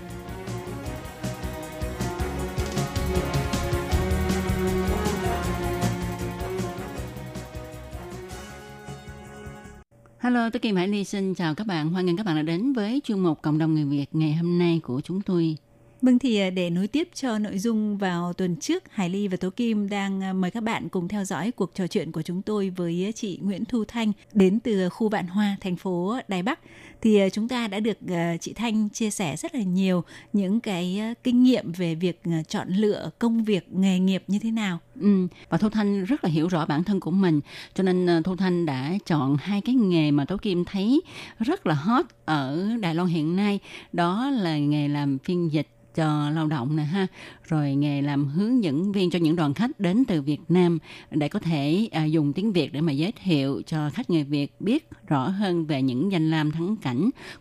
Kim Hải Ly xin chào các bạn. Hoan nghênh các bạn đã đến với chuyên mục Cộng đồng người Việt ngày hôm nay của chúng tôi. Vâng thì à, để nối tiếp cho nội dung vào tuần trước, Hải Ly và Tố Kim đang à, mời các bạn cùng theo dõi cuộc trò chuyện của chúng tôi với à, chị Nguyễn Thu Thanh đến từ khu Vạn Hoa, thành phố Đài Bắc. Thì ờ, chúng ta đã được ờ, chị Thanh chia sẻ rất là nhiều những cái ờ, kinh nghiệm về việc chọn lựa công việc nghề nghiệp như thế nào. Ừ, và Thu Thanh rất là hiểu rõ bản thân của mình, cho nên Thu Thanh đã chọn hai cái nghề mà Tố Kim thấy rất là hot ở Đài Loan hiện nay, đó là nghề làm phiên dịch cho lao động nè ha rồi nghề làm hướng dẫn viên cho những đoàn khách đến từ Việt Nam để có thể à, dùng tiếng Việt để mà giới thiệu cho khách người Việt biết rõ hơn về những danh lam thắng cảnh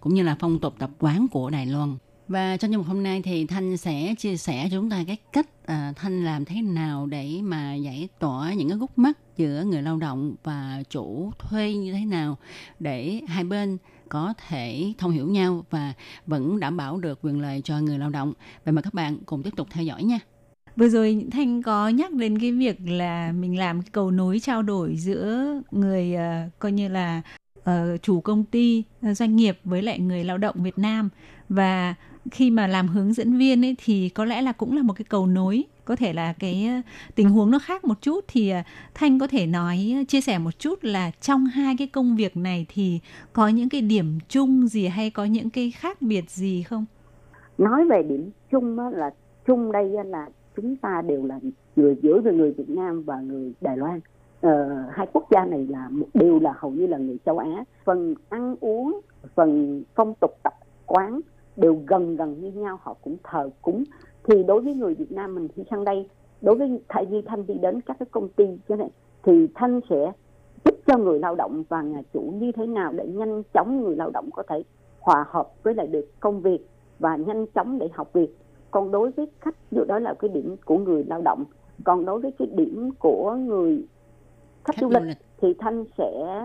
cũng như là phong tục tập quán của Đài Loan. Và trong chương hôm nay thì Thanh sẽ chia sẻ cho chúng ta cái cách à, Thanh làm thế nào để mà giải tỏa những cái gút mắt giữa người lao động và chủ thuê như thế nào để hai bên có thể thông hiểu nhau và vẫn đảm bảo được quyền lợi cho người lao động. Vậy mà các bạn cùng tiếp tục theo dõi nha. Vừa rồi Thanh có nhắc đến cái việc là mình làm cái cầu nối trao đổi giữa người uh, coi như là uh, chủ công ty, ờ, doanh nghiệp với lại người lao động Việt Nam. Và khi mà làm hướng dẫn viên ấy thì có lẽ là cũng là một cái cầu nối. Có thể là cái ờ, tình huống nó khác một chút thì thanh có thể nói chia sẻ một chút là trong hai cái công việc này thì có những cái điểm chung gì hay có những cái khác biệt gì không? Nói về điểm chung là chung đây là chúng ta đều là người giữa người Việt Nam và người Đài Loan uh, hai quốc gia này là đều là hầu như là người châu Á. Phần ăn uống phần phong tục tập quán đều gần gần như nhau họ cũng thờ cúng. Thì đối với người Việt Nam mình khi sang đây đối với thay vì thanh đi đến các cái công ty như này, thì thanh sẽ giúp cho người lao động và nhà chủ như thế nào để nhanh chóng người lao động có thể hòa hợp với lại được công việc và nhanh chóng để học việc. Còn đối với khách dù đó là cái điểm của người lao động còn đối với cái điểm của người khách, khách du lịch thì thanh sẽ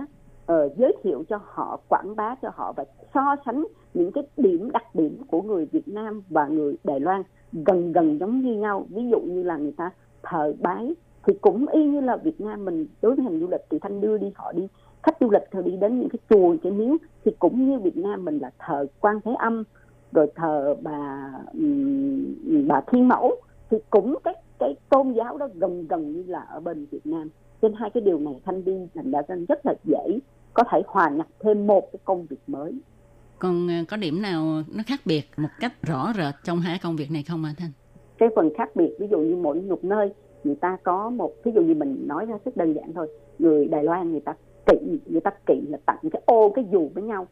uh, giới thiệu cho họ quảng bá cho họ và so sánh những cái điểm đặc điểm của người Việt Nam và người Đài Loan gần gần giống như nhau. Ví dụ như là người ta thờ bái thì cũng y như là Việt Nam mình. Đối với ngành du lịch thì thanh đưa đi họ đi khách du lịch họ đi đến những cái chùa cái miếu thì cũng như Việt Nam mình là thờ quan thế âm rồi thờ bà bà thiên mẫu thì cũng cái cái tôn giáo đó gần gần như là ở bên Việt Nam. Trên hai cái điều này thanh đi thành ra rất là dễ có thể hòa nhập thêm một cái công việc mới. Còn ờ, có điểm nào nó khác biệt một cách rõ rệt trong hai công việc này không ạ Thanh? Cái phần khác biệt ví dụ như mỗi một nơi người ta có một ví dụ như mình nói ra rất đơn giản thôi người Đài Loan người ta kỵ người ta kỵ là tặng cái ô cái dù với nhau.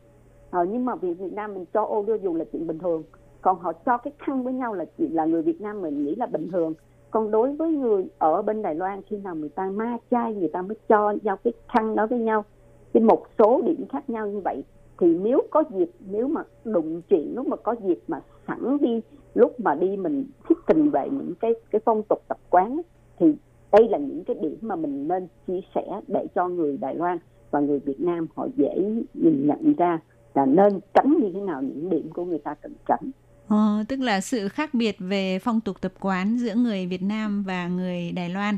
Ờ, nhưng mà Việt Nam mình cho ô đưa dù là chuyện bình thường còn họ cho cái khăn với nhau là chuyện là người Việt Nam mình nghĩ là bình thường còn đối với người ở bên Đài Loan, khi nào người ta ma chay người ta mới cho nhau cái khăn đó với nhau trên một số điểm khác nhau như vậy thì nếu có dịp, nếu mà đụng chuyện, lúc mà có dịp mà sẵn đi, lúc mà đi mình thuyết trình về những cái cái phong tục tập quán thì đây là những cái điểm mà mình nên chia sẻ để cho người Đài Loan và người Việt Nam họ dễ nhìn nhận ra là nên tránh như thế nào những điểm của người ta cần tránh. Ờ, tức là sự khác biệt về phong tục tập quán giữa người Việt Nam và người Đài Loan.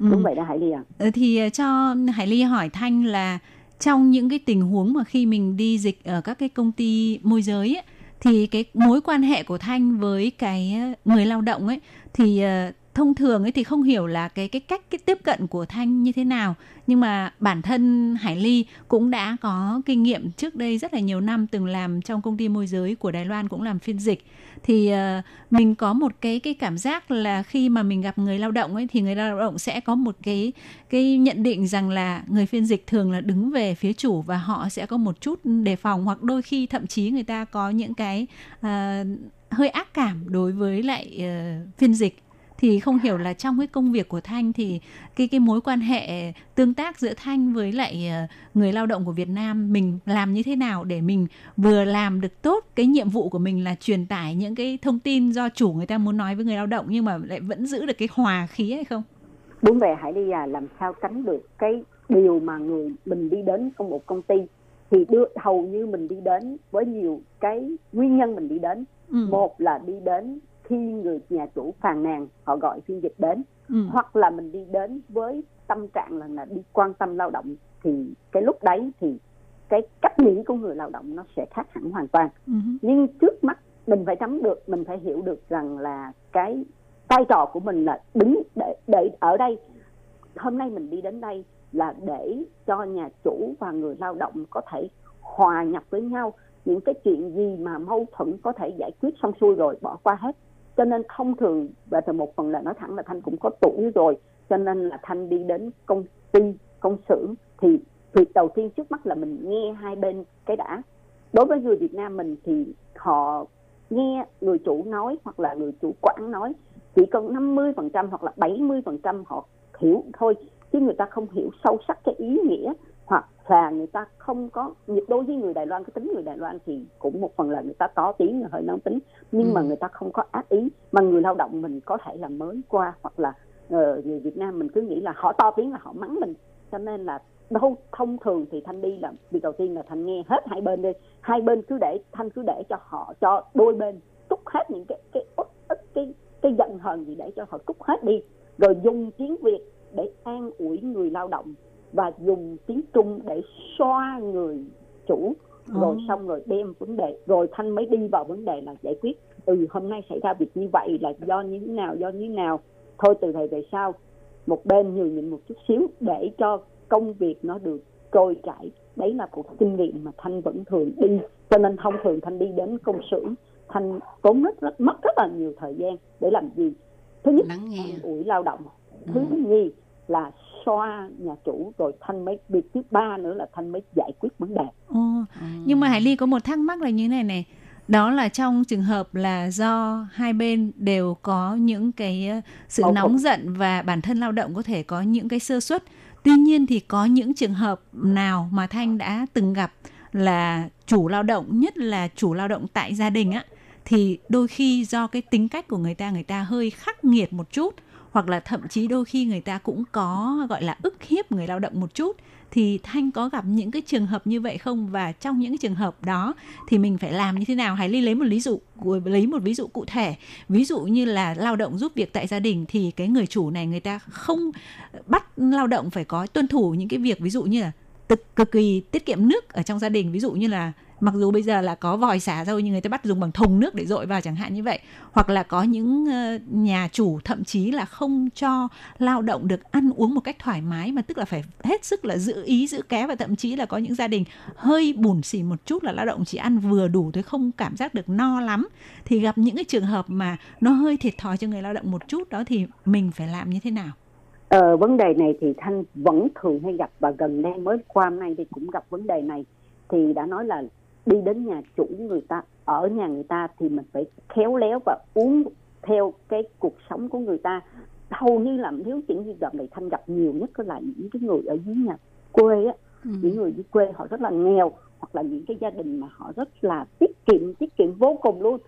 Ừ. Đúng vậy đó Hải Ly à. Ừ, thì ờ, cho Hải Ly hỏi Thanh là trong những cái tình huống mà khi mình đi dịch ở các cái công ty môi giới ấy, thì cái mối quan hệ của thanh với cái người lao động ấy thì thông thường ấy thì không hiểu là cái cái cách cái tiếp cận của thanh như thế nào. Nhưng mà bản thân Hải Ly cũng đã có kinh nghiệm trước đây rất là nhiều năm từng làm trong công ty môi giới của Đài Loan cũng làm phiên dịch. Thì uh, mình có một cái cái cảm giác là khi mà mình gặp người lao động ấy thì người lao động sẽ có một cái cái nhận định rằng là người phiên dịch thường là đứng về phía chủ và họ sẽ có một chút đề phòng hoặc đôi khi thậm chí người ta có những cái uh, hơi ác cảm đối với lại uh, phiên dịch thì không hiểu là trong cái công việc của thanh thì cái cái mối quan hệ tương tác giữa thanh với lại ờ, người lao động của Việt Nam mình làm như thế nào để mình vừa làm được tốt cái nhiệm vụ của mình là truyền tải những cái thông tin do chủ người ta muốn nói với người lao động nhưng mà lại vẫn giữ được cái hòa khí hay không? đúng về hãy đi à làm sao tránh được cái điều mà người mình đi đến trong một công ty thì đưa hầu như mình đi đến với nhiều cái nguyên nhân mình đi đến Ừ. một là đi đến khi người nhà chủ phàn nàn họ gọi phiên dịch đến. Ừ. hoặc là mình đi đến với tâm trạng là, là đi quan tâm lao động thì cái lúc đấy thì cái cách nghĩ của người lao động nó sẽ khác hẳn hoàn toàn. Ừ. nhưng trước mắt mình phải nắm được mình phải hiểu được rằng là cái vai trò của mình là đứng để để ở đây. Hôm nay mình đi đến đây là để cho nhà chủ và người lao động có thể hòa nhập với nhau. Những cái chuyện gì mà mâu thuẫn có thể giải quyết xong xuôi rồi bỏ qua hết cho nên thông thường, và từ một phần là nói thẳng là thanh cũng có tuổi rồi, cho nên là thanh đi đến công ty, công xưởng, thì việc đầu tiên trước mắt là mình nghe hai bên cái đã. Đối với người Việt Nam mình thì họ nghe người chủ nói hoặc là người chủ quản nói, chỉ cần 50% hoặc là 70% họ hiểu thôi, chứ người ta không hiểu sâu sắc cái ý nghĩa hoặc là người ta không có đối với người Đài Loan cái tính người Đài Loan thì cũng một phần là người ta có tiếng là hơi nóng tính. Nhưng mà người ta không có ác ý. Mà người lao động mình có thể là mới qua hoặc là ờ, người Việt Nam mình cứ nghĩ là họ to tiếng là họ mắng mình. Cho nên là đâu thông thường thì thanh đi là việc đầu tiên là thanh nghe hết hai bên đi. Hai bên cứ để thanh cứ để cho họ cho đôi bên trút hết những cái cái uất ức cái cái giận hờn gì để cho họ trút hết đi. Rồi dùng tiếng việt để an ủi người lao động và dùng tiếng trung để xoa người chủ. Rồi Ồ. xong rồi đem vấn đề rồi thanh mới đi vào vấn đề là giải quyết. Ừ hôm nay xảy ra việc như vậy là do như thế nào do như thế nào? Thôi từ này về sau một bên nhường nhịn một chút xíu để cho công việc nó được trôi chảy. Đấy là cuộc kinh nghiệm mà thanh vẫn thường đi. Cho nên thông thường thanh đi đến công xưởng thanh tốn rất rất mất rất là nhiều thời gian để làm gì? Thứ nhất lắng nghe. An ủi lao động. Thứ nhì là xoa nhà chủ rồi thanh mới việc thứ ba nữa là thanh mới giải quyết vấn đề Ồ, nhưng mà Hải Ly có một thắc mắc là như này này. Đó là trong trường hợp là do hai bên đều có những cái ờ, sự Mâu nóng giận và bản thân lao động có thể có những cái sơ suất. Tuy nhiên thì có những trường hợp nào mà Thanh đã từng gặp là chủ lao động, nhất là chủ lao động tại gia đình á thì đôi khi do cái tính cách của người ta người ta hơi khắc nghiệt một chút hoặc là thậm chí đôi khi người ta cũng có gọi là ức hiếp người lao động một chút thì thanh có gặp những cái trường hợp như vậy không? Và trong những cái trường hợp đó thì mình phải làm như thế nào? Hãy lấy một ví dụ lấy một ví dụ cụ thể? Ví dụ như là lao động giúp việc tại gia đình thì cái người chủ này người ta không bắt lao động phải có tuân thủ những cái việc ví dụ như là cực, cực kỳ tiết kiệm nước ở trong gia đình. Ví dụ như là mặc dù bây giờ là có vòi xả rồi nhưng người ta bắt dùng bằng thùng nước để dội vào chẳng hạn như vậy. Hoặc là có những ờ, nhà chủ thậm chí là không cho lao động được ăn uống một cách thoải mái mà tức là phải hết sức là giữ ý giữ ké và thậm chí là có những gia đình hơi bùn xỉ một chút là lao động chỉ ăn vừa đủ thôi không cảm giác được no lắm. Thì gặp những cái trường hợp mà nó hơi thiệt thòi cho người lao động một chút đó thì mình phải làm như thế nào? Ờ, vấn đề này thì Thanh vẫn thường hay gặp và gần đây mới qua hôm nay thì cũng gặp vấn đề này. Thì đã nói là đi đến nhà chủ người ta ở nhà người ta thì mình phải khéo léo và uống theo cái cuộc sống của người ta. Hầu như là nếu chỉ như gặp này Thanh gặp nhiều nhất là những cái người ở dưới nhà quê á. Ừ. những người dưới quê họ rất là nghèo hoặc là những cái gia đình mà họ rất là tiết kiệm tiết kiệm vô cùng luôn.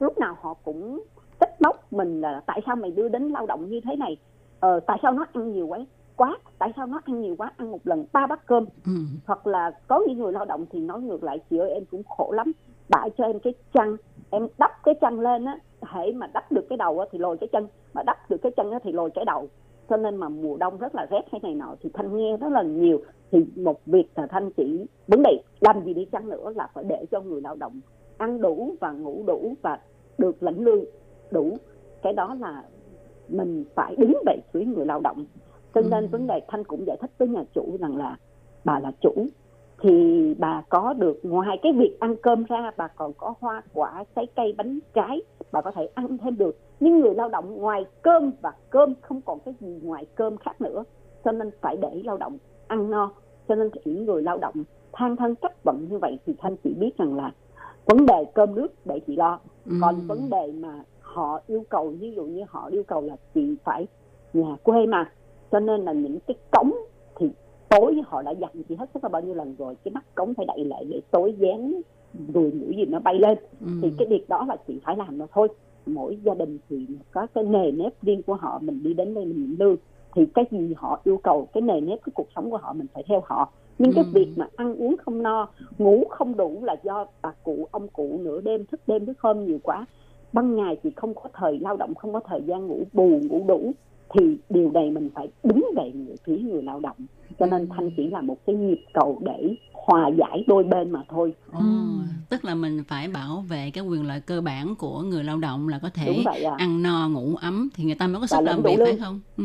Lúc nào họ cũng trách móc mình là tại sao mày đưa đến lao động như thế này? Ờ, tại sao nó ăn nhiều quá quá tại sao nó ăn nhiều quá ăn một lần ba bát cơm? Ừ. hoặc là có những người lao động thì nói ngược lại chị ơi em cũng khổ lắm bãi cho em cái chăn em đắp cái chăn lên á hễ mà đắp được cái đầu á thì lồi cái chân mà đắp được cái chân á thì lồi cái đầu. Cho nên mà mùa đông rất là rét hay này nọ thì thanh nghe rất là nhiều. Thì một việc là thanh chỉ vấn đề làm gì đi chăng nữa là phải để cho người lao động ăn đủ và ngủ đủ và được lãnh lương đủ. Cái đó là mình phải đứng về phía người lao động cho nên Ừ. vấn đề thanh cũng giải thích với nhà chủ rằng là bà là chủ. Thì bà có được ngoài cái việc ăn cơm ra bà còn có hoa quả trái cây bánh trái bà có thể ăn thêm được. Nhưng người lao động ngoài cơm và cơm không còn cái gì ngoài cơm khác nữa. Cho nên phải để lao động ăn no. Cho nên những người lao động than thân trách bận như vậy thì thanh chỉ biết rằng là vấn đề cơm nước để chị lo. Ừ. còn vấn đề mà họ yêu cầu ví dụ như họ yêu cầu là chị phải nhà quê mà cho nên là những cái cống thì tối họ đã dặn chị hết sức là bao nhiêu lần rồi. Cái nắp cống phải đậy lại để tối dán ruồi mũi gì nó bay lên. Ừ. thì cái việc đó là chị phải làm mà thôi. Mỗi gia đình thì có cái nề nếp riêng của họ mình đi đến đây mình nhận lương thì cái gì họ yêu cầu cái nề nếp cái cuộc sống của họ mình phải theo họ. Nhưng cái Ừ. việc mà ăn uống không no ngủ không đủ là do bà cụ ông cụ nửa đêm thức đêm thức hôm nhiều quá. Ban ngày thì không có thời lao động không có thời gian ngủ bù ngủ đủ thì điều này mình phải đứng về người phía người lao động cho nên thanh chỉ là một cái nhịp cầu để hòa giải đôi bên mà thôi Ồ, tức là mình phải bảo vệ cái quyền lợi cơ bản của người lao động là có thể ạ. ăn no ngủ ấm thì người ta mới có sức làm việc phải không? Ừ.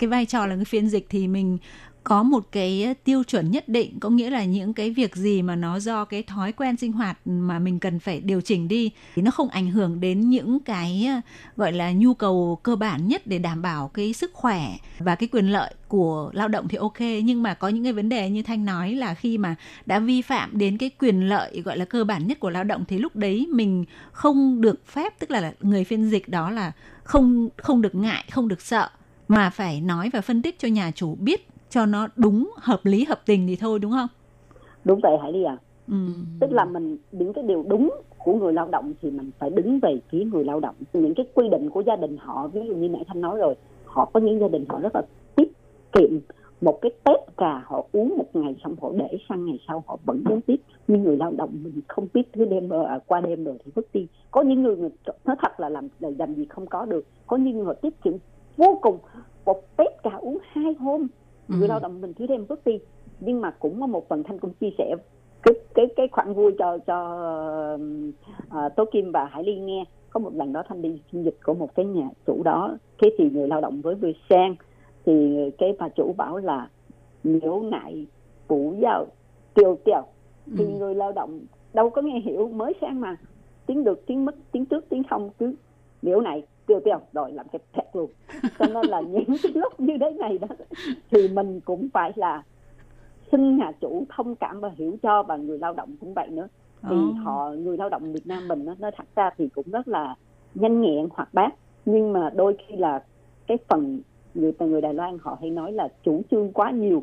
cái vai trò là người phiên dịch thì mình có một cái tiêu chuẩn nhất định, có nghĩa là những cái việc gì mà nó do cái thói quen sinh hoạt mà mình cần phải điều chỉnh đi, thì nó không ảnh hưởng đến những cái gọi là nhu cầu cơ bản nhất để đảm bảo cái sức khỏe và cái quyền lợi của lao động thì ok. Nhưng mà có những cái vấn đề như thanh nói là khi mà đã vi phạm đến cái quyền lợi, gọi là cơ bản nhất của lao động thì lúc đấy mình không được phép, tức là người phiên dịch đó là không không được ngại, không được sợ, mà phải nói và phân tích cho nhà chủ biết cho nó đúng hợp lý hợp tình thì thôi đúng không? đúng vậy hải ly à Ừ. tức là mình những cái điều đúng của người lao động thì mình phải đứng về phía người lao động. Những cái quy định của gia đình họ ví dụ như nãy thanh nói rồi họ có những gia đình họ rất là tiết kiệm. Một cái tép trà họ uống một ngày xong họ để sang ngày sau họ vẫn uống tiếp. Nhưng người lao động mình không biết thứ đêm à, qua đêm rồi thì vứt đi. Có những người người- nói thật là làm là làm gì không có được. Có những người họ tiết kiệm vô cùng. Một tép trà uống hai hôm người Ừ. lao động mình thứ đêm vứt đi nhưng mà cũng có một phần thanh cũng chia sẻ cái cái cái khoản vui cho cho uh, tố kim và hải ly nghe có một lần đó thanh đi phiên dịch của một cái nhà chủ đó cái thì người lao động với vừa sang thì cái bà chủ bảo là nếu nại bủ vào tiêu tiêu thì Ừ. người lao động đâu có nghe hiểu mới sang mà tiếng được tiếng mất tiếng trước tiếng không cứ nếu này tiêu tiêu rồi làm cái thẹt luôn. Cho nên là những cái lúc như thế này đó thì mình cũng phải là xin nhà chủ thông cảm và hiểu cho và người lao động cũng vậy nữa. Thì Ồ. họ người lao động Việt Nam mình nó nói thật ra thì cũng rất là nhanh nhẹn hoạt bát. Nhưng mà đôi khi là cái phần người người Đài Loan họ hay nói là chủ trương quá nhiều.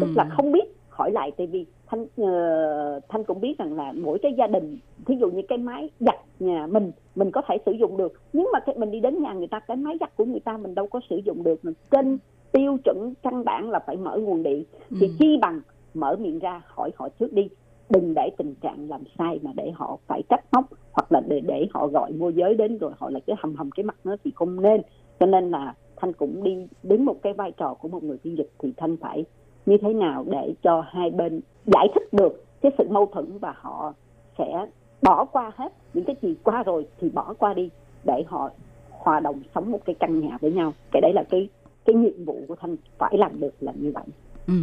Tức là không biết hỏi lại tại vì thanh ờ, thanh cũng biết rằng là mỗi cái gia đình thí dụ như cái máy giặt nhà mình mình có thể sử dụng được. Nhưng mà cái mình đi đến nhà người ta cái máy giặt của người ta mình đâu có sử dụng được. Mình trên tiêu chuẩn căn bản là phải mở nguồn điện. Thì chi bằng mở miệng ra hỏi họ trước đi. Đừng để tình trạng làm sai mà để họ phải trách móc hoặc là để để họ gọi môi giới đến rồi họ lại cái hầm hầm cái mặt nó thì không nên. Cho nên là thanh cũng đi đứng một cái vai trò của một người phiên dịch thì thanh phải như thế nào để cho hai bên giải thích được cái sự mâu thuẫn và họ sẽ bỏ qua hết những cái gì qua rồi thì bỏ qua đi để họ hòa đồng sống một cái căn nhà với nhau cái đấy là cái cái nhiệm vụ của thanh phải làm được là như vậy Ừ.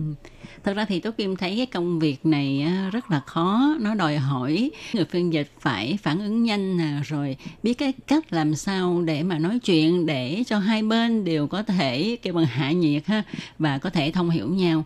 Thật ra thì Tố Kim thấy cái công việc này rất là khó, nó đòi hỏi người phiên dịch phải phản ứng nhanh nè, rồi biết cái cách làm sao để mà nói chuyện để cho hai bên đều có thể kêu bằng hạ nhiệt ha và có thể thông hiểu nhau.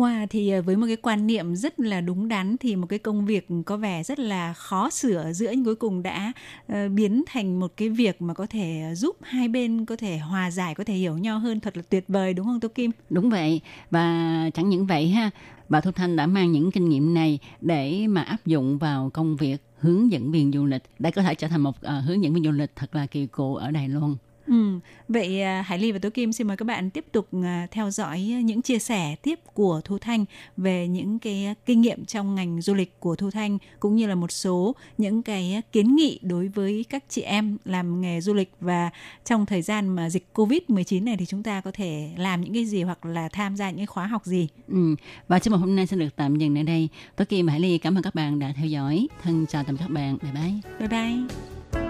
Wow, thì ờ, với một cái quan niệm rất là đúng đắn thì một cái công việc có vẻ rất là khó sửa giữa nhưng cuối cùng đã uh, biến thành một cái việc mà có thể giúp hai bên có thể hòa giải, có thể hiểu nhau hơn thật là tuyệt vời đúng không Tô Kim? Đúng vậy và chẳng những vậy ha, bà Thu Thanh đã mang những kinh nghiệm này để mà áp dụng vào công việc hướng dẫn viên du lịch để có thể trở thành một uh, hướng dẫn viên du lịch thật là kỳ cựu ở Đài Loan. Ừ. Vậy à, Hải Ly và Tố Kim xin mời các bạn tiếp tục à, theo dõi những chia sẻ tiếp của Thu Thanh về những cái kinh nghiệm trong ngành du lịch của Thu Thanh cũng như là một số những cái kiến nghị đối với các chị em làm nghề du lịch và trong thời gian mà dịch Covid-19 này thì chúng ta có thể làm những cái gì hoặc là tham gia những cái khóa học gì. Ừ. Và chương mục hôm nay sẽ được tạm dừng tại đây. Tôi Kim và Hải Ly cảm ơn các bạn đã theo dõi. Thân chào tạm các bạn. Bye bye. Bye bye.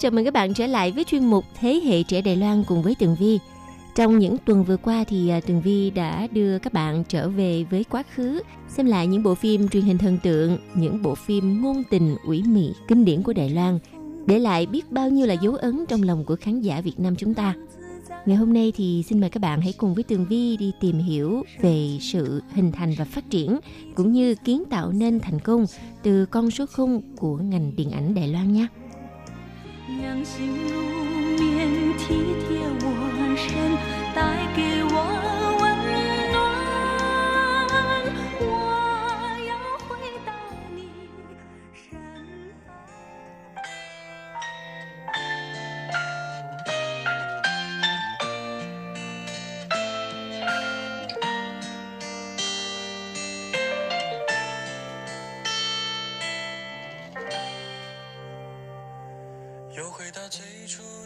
Chào mừng các bạn trở lại với chuyên mục Thế hệ trẻ Đài Loan cùng với Tường Vi. Trong những tuần vừa qua thì à, Tường Vi đã đưa các bạn trở về với quá khứ, xem lại những bộ phim truyền hình thần tượng, những bộ phim ngôn tình ủy mị kinh điển của Đài Loan, để lại biết bao nhiêu là dấu ấn trong lòng của khán giả Việt Nam chúng ta. Ngày hôm nay thì xin mời các bạn hãy cùng với Tường Vi đi tìm hiểu về sự hình thành và phát triển cũng như kiến tạo nên thành công từ con số khung của ngành điện ảnh Đài Loan nhé. 娘心如面，体贴。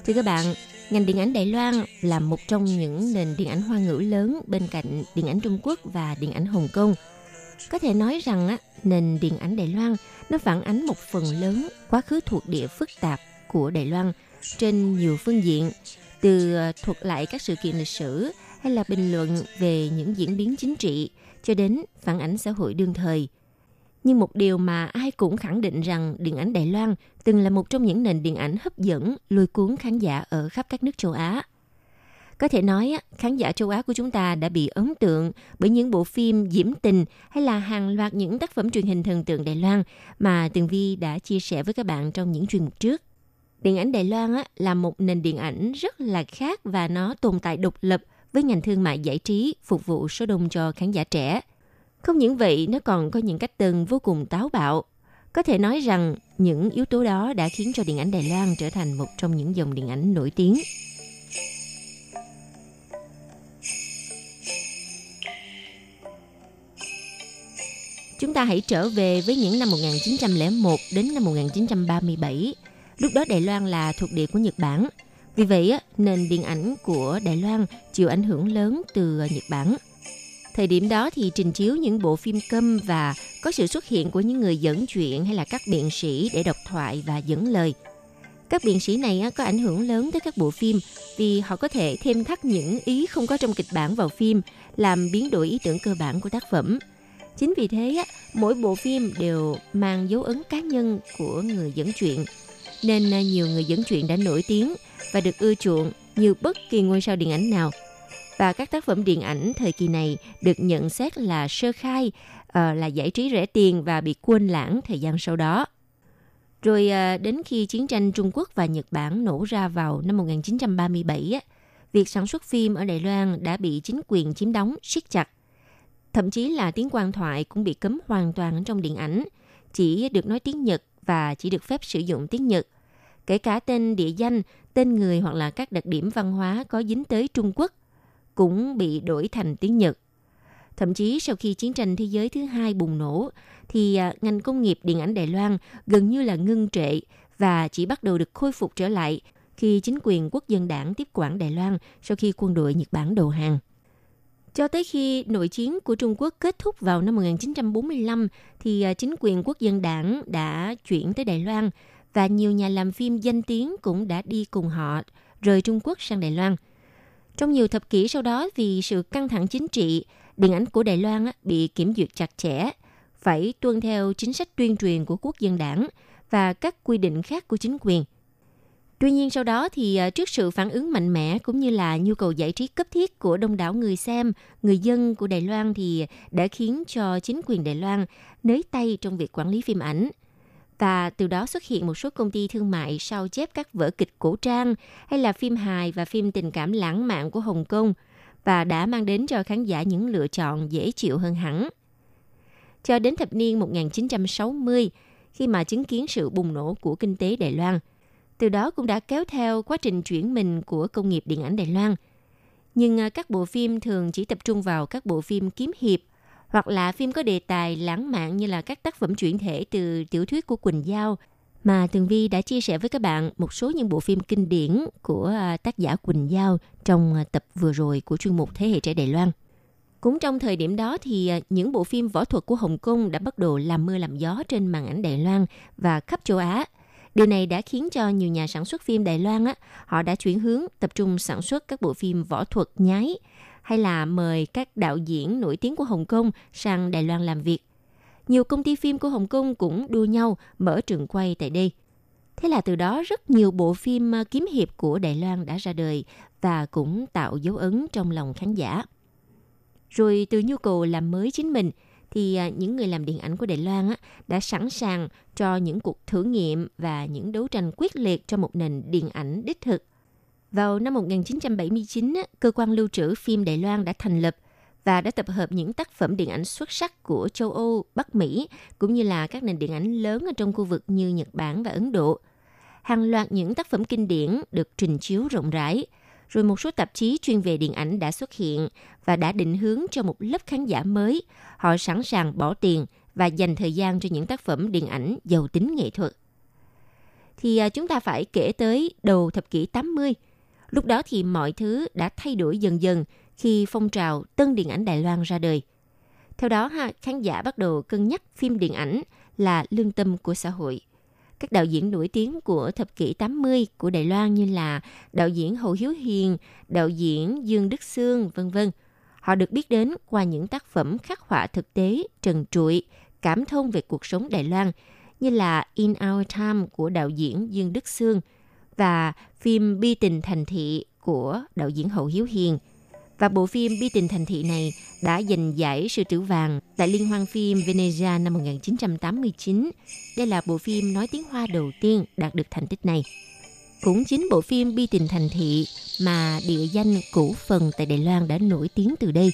Thưa các bạn, ngành điện ảnh Đài Loan là một trong những nền điện ảnh hoa ngữ lớn bên cạnh điện ảnh Trung Quốc và điện ảnh Hồng Kông. Có thể nói rằng á, nền điện ảnh Đài Loan nó phản ánh một phần lớn quá khứ thuộc địa phức tạp của Đài Loan trên nhiều phương diện, từ ờ, thuật lại các sự kiện lịch sử hay là bình luận về những diễn biến chính trị cho đến phản ánh xã hội đương thời. Nhưng một điều mà ai cũng khẳng định rằng điện ảnh Đài Loan từng là một trong những nền điện ảnh hấp dẫn, lôi cuốn khán giả ở khắp các nước châu Á. Có thể nói, khán giả châu Á của chúng ta đã bị ấn tượng bởi những bộ phim diễm tình hay là hàng loạt những tác phẩm truyền hình thần tượng Đài Loan mà Tường Vi đã chia sẻ với các bạn trong những chuyên mục trước. Điện ảnh Đài Loan là một nền điện ảnh rất là khác và nó tồn tại độc lập với ngành thương mại giải trí phục vụ số đông cho khán giả trẻ. Không những vậy, nó còn có những cách tân vô cùng táo bạo. Có thể nói rằng những yếu tố đó đã khiến cho điện ảnh Đài Loan trở thành một trong những dòng điện ảnh nổi tiếng. Chúng ta hãy trở về với những năm 1901 đến năm 1937. Lúc đó Đài Loan là thuộc địa của Nhật Bản. Vì vậy, á, nền điện ảnh của Đài Loan chịu ảnh hưởng lớn từ Nhật Bản. Thời điểm đó thì trình chiếu những bộ phim câm và có sự xuất hiện của những người dẫn chuyện hay là các biện sĩ để đọc thoại và dẫn lời. Các biện sĩ này có ảnh hưởng lớn tới các bộ phim vì họ có thể thêm thắt những ý không có trong kịch bản vào phim, làm biến đổi ý tưởng cơ bản của tác phẩm. Chính vì thế, mỗi bộ phim đều mang dấu ấn cá nhân của người dẫn chuyện. Nên à, nhiều người dẫn chuyện đã nổi tiếng và được ưa chuộng như bất kỳ ngôi sao điện ảnh nào. Và các tác phẩm điện ảnh thời kỳ này được nhận xét là sơ khai, ờ, là giải trí rẻ tiền và bị quên lãng thời gian sau đó. Rồi ờ, đến khi chiến tranh Trung Quốc và Nhật Bản nổ ra vào năm 1937, á, việc sản xuất phim ở Đài Loan đã bị chính quyền chiếm đóng siết chặt. Thậm chí là tiếng quan thoại cũng bị cấm hoàn toàn trong điện ảnh, chỉ được nói tiếng Nhật và chỉ được phép sử dụng tiếng Nhật. Kể cả tên địa danh, tên người hoặc là các đặc điểm văn hóa có dính tới Trung Quốc cũng bị đổi thành tiếng Nhật. Thậm chí sau khi chiến tranh thế giới thứ hai bùng nổ, thì à, ngành công nghiệp điện ảnh Đài Loan gần như là ngưng trệ và chỉ bắt đầu được khôi phục trở lại khi chính quyền quốc dân đảng tiếp quản Đài Loan sau khi quân đội Nhật Bản đầu hàng. Cho tới khi nội chiến của Trung Quốc kết thúc vào năm 1945 thì à, chính quyền quốc dân đảng đã chuyển tới Đài Loan và nhiều nhà làm phim danh tiếng cũng đã đi cùng họ rời Trung Quốc sang Đài Loan. Trong nhiều thập kỷ sau đó vì sự căng thẳng chính trị, điện ảnh của Đài Loan bị kiểm duyệt chặt chẽ, phải tuân theo chính sách tuyên truyền của quốc dân đảng và các quy định khác của chính quyền. Tuy nhiên sau đó thì à, trước sự phản ứng mạnh mẽ cũng như là nhu cầu giải trí cấp thiết của đông đảo người xem, người dân của Đài Loan thì đã khiến cho chính quyền Đài Loan nới tay trong việc quản lý phim ảnh. Và từ đó xuất hiện một số công ty thương mại sao chép các vở kịch cổ trang, hay là phim hài và phim tình cảm lãng mạn của Hồng Kông, và đã mang đến cho khán giả những lựa chọn dễ chịu hơn hẳn. cho đến thập niên 1960 khi mà chứng kiến sự bùng nổ của kinh tế Đài Loan. Từ đó cũng đã kéo theo quá trình chuyển mình của công nghiệp điện ảnh Đài Loan. Nhưng à, các bộ phim thường chỉ tập trung vào các bộ phim kiếm hiệp hoặc là phim có đề tài lãng mạn như là các tác phẩm chuyển thể từ tiểu thuyết của Quỳnh Giao mà Tường Vi đã chia sẻ với các bạn một số những bộ phim kinh điển của à, tác giả Quỳnh Giao trong à, tập vừa rồi của chuyên mục Thế hệ trẻ Đài Loan. Cũng trong thời điểm đó thì à, những bộ phim võ thuật của Hồng Kông đã bắt đầu làm mưa làm gió trên màn ảnh Đài Loan và khắp châu Á. Điều này đã khiến cho nhiều nhà sản xuất phim Đài Loan á, họ đã chuyển hướng tập trung sản xuất các bộ phim võ thuật nhái hay là mời các đạo diễn nổi tiếng của Hồng Kông sang Đài Loan làm việc. Nhiều công ty phim của Hồng Kông cũng đua nhau mở trường quay tại đây. Thế là từ đó rất nhiều bộ phim à, kiếm hiệp của Đài Loan đã ra đời và cũng tạo dấu ấn trong lòng khán giả. Rồi từ nhu cầu làm mới chính mình thì à, những người làm điện ảnh của Đài Loan đã sẵn sàng cho những cuộc thử nghiệm và những đấu tranh quyết liệt cho một nền điện ảnh đích thực. Vào năm 1979, cơ quan lưu trữ phim Đài Loan đã thành lập và đã tập hợp những tác phẩm điện ảnh xuất sắc của châu Âu, Bắc Mỹ cũng như là các nền điện ảnh lớn ở trong khu vực như Nhật Bản và Ấn Độ. Hàng loạt những tác phẩm kinh điển được trình chiếu rộng rãi, rồi một số tạp chí chuyên về điện ảnh đã xuất hiện và đã định hướng cho một lớp khán giả mới. Họ sẵn sàng bỏ tiền và dành thời gian cho những tác phẩm điện ảnh giàu tính nghệ thuật. Thì à, chúng ta phải kể tới đầu thập kỷ 80. Lúc đó thì mọi thứ đã thay đổi dần dần khi phong trào tân điện ảnh Đài Loan ra đời. Theo đó, ha, khán giả bắt đầu cân nhắc phim điện ảnh là lương tâm của xã hội. Các đạo diễn nổi tiếng của thập kỷ 80 của Đài Loan như là đạo diễn Hồ Hiếu Hiền, đạo diễn Dương Đức Sương, vân vân. Họ được biết đến qua những tác phẩm khắc họa thực tế, trần trụi, cảm thông về cuộc sống Đài Loan như là In Our Time của đạo diễn Dương Đức Sương và phim Bi tình thành thị của đạo diễn Hậu Hiếu Hiền – và bộ phim Bi tình thành thị này đã giành giải sư tử vàng tại Liên hoan phim Venezia năm 1989. Đây là bộ phim nói tiếng Hoa đầu tiên đạt được thành tích này. Cũng chính bộ phim Bi tình thành thị mà địa danh cũ phần tại Đài Loan đã nổi tiếng từ đây.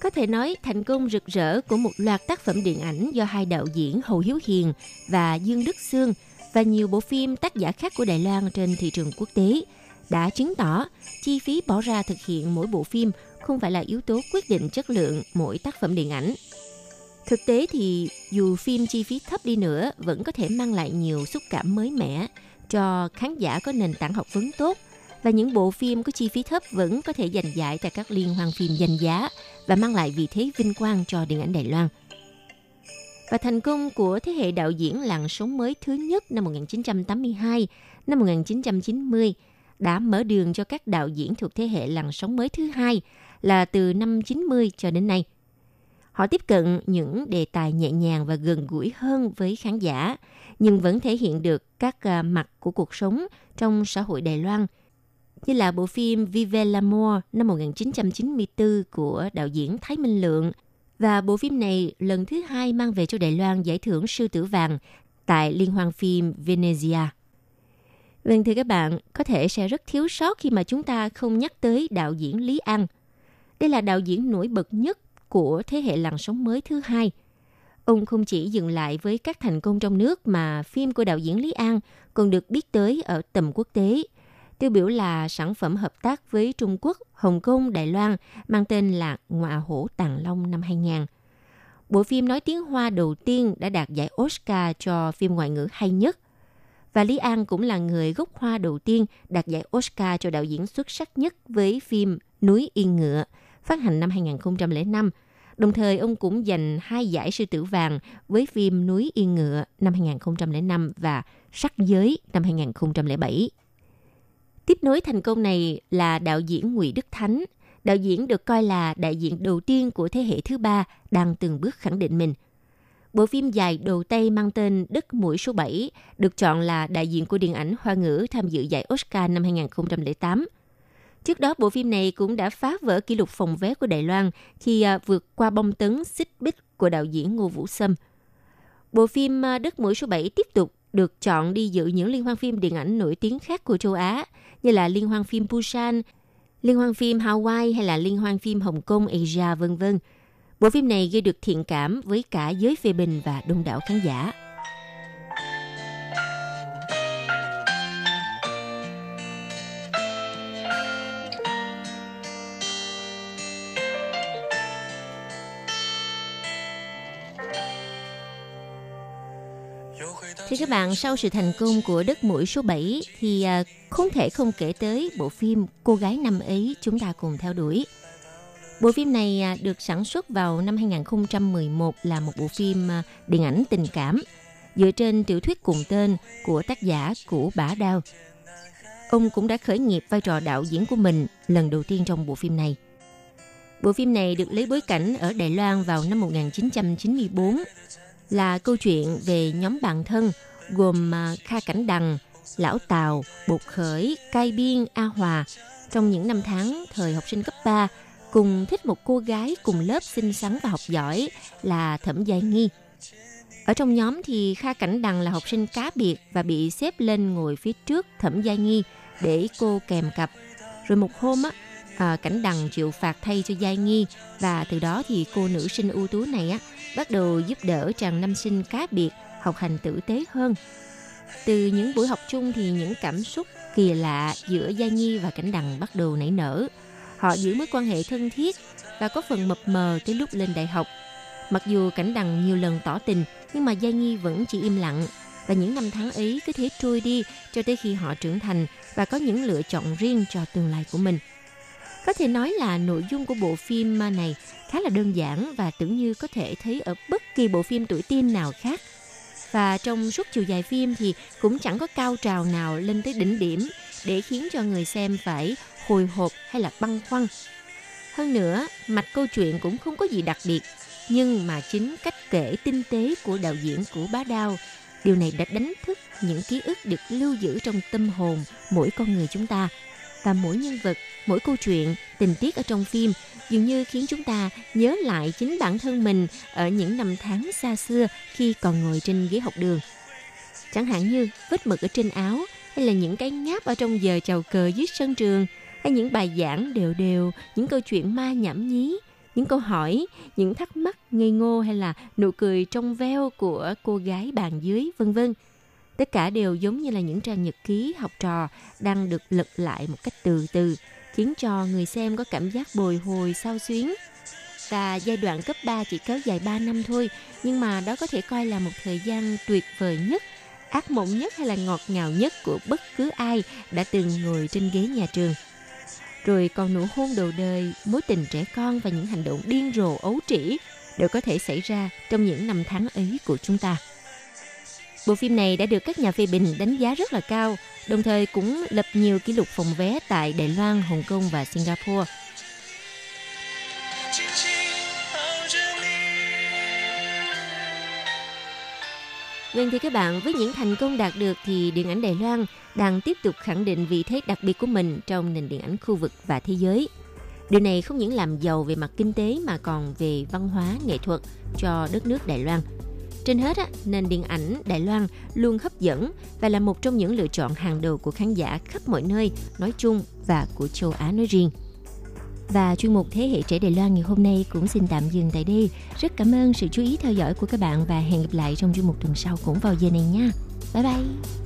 Có thể nói thành công rực rỡ của một loạt tác phẩm điện ảnh do hai đạo diễn Hồ Hiếu Hiền và Dương Đức Sương và nhiều bộ phim tác giả khác của Đài Loan trên thị trường quốc tế – đã chứng tỏ chi phí bỏ ra thực hiện mỗi bộ phim không phải là yếu tố quyết định chất lượng mỗi tác phẩm điện ảnh. Thực tế thì, dù phim chi phí thấp đi nữa, vẫn có thể mang lại nhiều xúc cảm mới mẻ cho khán giả có nền tảng học vấn tốt và những bộ phim có chi phí thấp vẫn có thể giành giải tại các liên hoan phim danh giá và mang lại vị thế vinh quang cho điện ảnh Đài Loan. Và thành công của thế hệ đạo diễn làn sóng mới thứ nhất năm 1982, năm 1990 đã mở đường cho các đạo diễn thuộc thế hệ làn sóng mới thứ hai là từ năm 90 cho đến nay. Họ tiếp cận những đề tài nhẹ nhàng và gần gũi hơn với khán giả, nhưng vẫn thể hiện được các à, mặt của cuộc sống trong xã hội Đài Loan, như là bộ phim Vive l'amour năm 1994 của đạo diễn Thái Minh Lượng. Và bộ phim này lần thứ hai mang về cho Đài Loan giải thưởng Sư Tử Vàng tại Liên hoan phim Venezia. Vâng thưa các bạn, có thể sẽ rất thiếu sót khi mà chúng ta không nhắc tới đạo diễn Lý An. Đây là đạo diễn nổi bật nhất của thế hệ làn sóng mới thứ hai. Ông không chỉ dừng lại với các thành công trong nước mà phim của đạo diễn Lý An còn được biết tới ở tầm quốc tế. Tiêu biểu là sản phẩm hợp tác với Trung Quốc, Hồng Kông, Đài Loan mang tên là Ngọa Hổ Tàng Long năm 2000. Bộ phim nói tiếng Hoa đầu tiên đã đạt giải Oscar cho phim ngoại ngữ hay nhất và Lý An cũng là người gốc Hoa đầu tiên đạt giải Oscar cho đạo diễn xuất sắc nhất với phim Núi Yên Ngựa, phát hành năm 2005. Đồng thời, ông cũng giành hai giải sư tử vàng với phim Núi Yên Ngựa năm 2005 và Sắc Giới năm 2007. Tiếp nối thành công này là đạo diễn Ngụy Đức Thánh. Đạo diễn được coi là đại diện đầu tiên của thế hệ thứ ba đang từng bước khẳng định mình – Bộ phim dài đầu tay mang tên Đất mũi số 7 được chọn là đại diện của điện ảnh Hoa ngữ tham dự giải Oscar năm 2008. Trước đó, bộ phim này cũng đã phá vỡ kỷ lục phòng vé của Đài Loan khi à, vượt qua bom tấn xích bích của đạo diễn Ngô Vũ Sâm. Bộ phim à, Đất mũi số 7 tiếp tục được chọn đi dự những liên hoan phim điện ảnh nổi tiếng khác của châu Á như là liên hoan phim Busan, liên hoan phim Hawaii hay là liên hoan phim Hồng Kông, Asia, vân vân. Bộ phim này gây được thiện cảm với cả giới phê bình và đông đảo khán giả. Thì các bạn, sau sự thành công của Đất Mũi số 7 thì à, không thể không kể tới bộ phim Cô gái năm ấy chúng ta cùng theo đuổi. Bộ phim này à, được sản xuất vào năm 2011 là một bộ phim à, điện ảnh tình cảm dựa trên tiểu thuyết cùng tên của tác giả Củ Bả Đao. Ông cũng đã khởi nghiệp vai trò đạo diễn của mình lần đầu tiên trong bộ phim này. Bộ phim này được lấy bối cảnh ở Đài Loan vào năm 1994 là câu chuyện về nhóm bạn thân gồm à, Kha Cảnh Đằng, Lão Tào, Bột Khởi, Cai Biên, A Hòa trong những năm tháng thời học sinh cấp 3 cùng thích một cô gái cùng lớp xinh xắn và học giỏi là Thẩm Giai Nghi. Ở trong nhóm thì Kha Cảnh Đằng là học sinh cá biệt và bị xếp lên ngồi phía trước Thẩm Giai Nghi để cô kèm cặp. Rồi một hôm á, à, Cảnh Đằng chịu phạt thay cho Giai Nghi và từ đó thì cô nữ sinh ưu tú này á bắt đầu giúp đỡ chàng nam sinh cá biệt học hành tử tế hơn. Từ những buổi học chung thì những cảm xúc kỳ lạ giữa Gia Nhi và Cảnh Đằng bắt đầu nảy nở. Họ giữ mối quan hệ thân thiết và có phần mập mờ tới lúc lên đại học. Mặc dù Cảnh Đằng nhiều lần tỏ tình, nhưng mà Gia Nhi vẫn chỉ im lặng. Và những năm tháng ấy cứ thế trôi đi cho tới khi họ trưởng thành và có những lựa chọn riêng cho tương lai của mình. Có thể nói là nội dung của bộ phim ờ, này khá là đơn giản và tưởng như có thể thấy ở bất kỳ bộ phim tuổi teen nào khác. Và trong suốt chiều dài phim thì cũng chẳng có cao trào nào lên tới đỉnh điểm để khiến cho người xem phải hồi hộp hay là băn khoăn. Hơn nữa, mạch câu chuyện cũng không có gì đặc biệt, nhưng mà chính cách kể tinh tế của đạo diễn của Bá Đao, điều này đã đánh thức những ký ức được lưu giữ trong tâm hồn mỗi con người chúng ta và mỗi nhân vật, mỗi câu chuyện, tình tiết ở trong phim dường như khiến chúng ta nhớ lại chính bản thân mình ở những năm tháng xa xưa khi còn ngồi trên ghế học đường. Chẳng hạn như vết mực ở trên áo hay là những cái ngáp ở trong giờ chào cờ dưới sân trường hay những bài giảng đều đều, những câu chuyện ma nhảm nhí, những câu hỏi, những thắc mắc ngây ngô hay là nụ cười trong veo của cô gái bàn dưới, vân vân. Tất cả đều giống như là những trang nhật ký học trò đang được lật lại một cách từ từ, khiến cho người xem có cảm giác bồi hồi sao xuyến. Và giai đoạn cấp 3 chỉ kéo dài 3 năm thôi, nhưng mà đó có thể coi là một thời gian tuyệt vời nhất, ác mộng nhất hay là ngọt ngào nhất của bất cứ ai đã từng ngồi trên ghế nhà trường. Rồi còn nụ hôn đầu đời, mối tình trẻ con và những hành động điên rồ ấu trĩ đều có thể xảy ra trong những năm tháng ấy của chúng ta. Bộ phim này đã được các nhà phê bình đánh giá rất là cao, đồng thời cũng lập nhiều kỷ lục phòng vé tại Đài Loan, Hồng Kông và Singapore. Vâng thì các bạn, với những thành công đạt được thì điện ảnh Đài Loan đang tiếp tục khẳng định vị thế đặc biệt của mình trong nền điện ảnh khu vực và thế giới. Điều này không những làm giàu về mặt kinh tế mà còn về văn hóa, nghệ thuật cho đất nước Đài Loan – trên hết, nền điện ảnh Đài Loan luôn hấp dẫn và là một trong những lựa chọn hàng đầu của khán giả khắp mọi nơi nói chung và của châu Á nói riêng. Và chuyên mục Thế hệ trẻ Đài Loan ngày hôm nay cũng xin tạm dừng tại đây. Rất cảm ơn sự chú ý theo dõi của các bạn và hẹn gặp lại trong chuyên mục tuần sau cũng vào giờ này nha. Bye bye!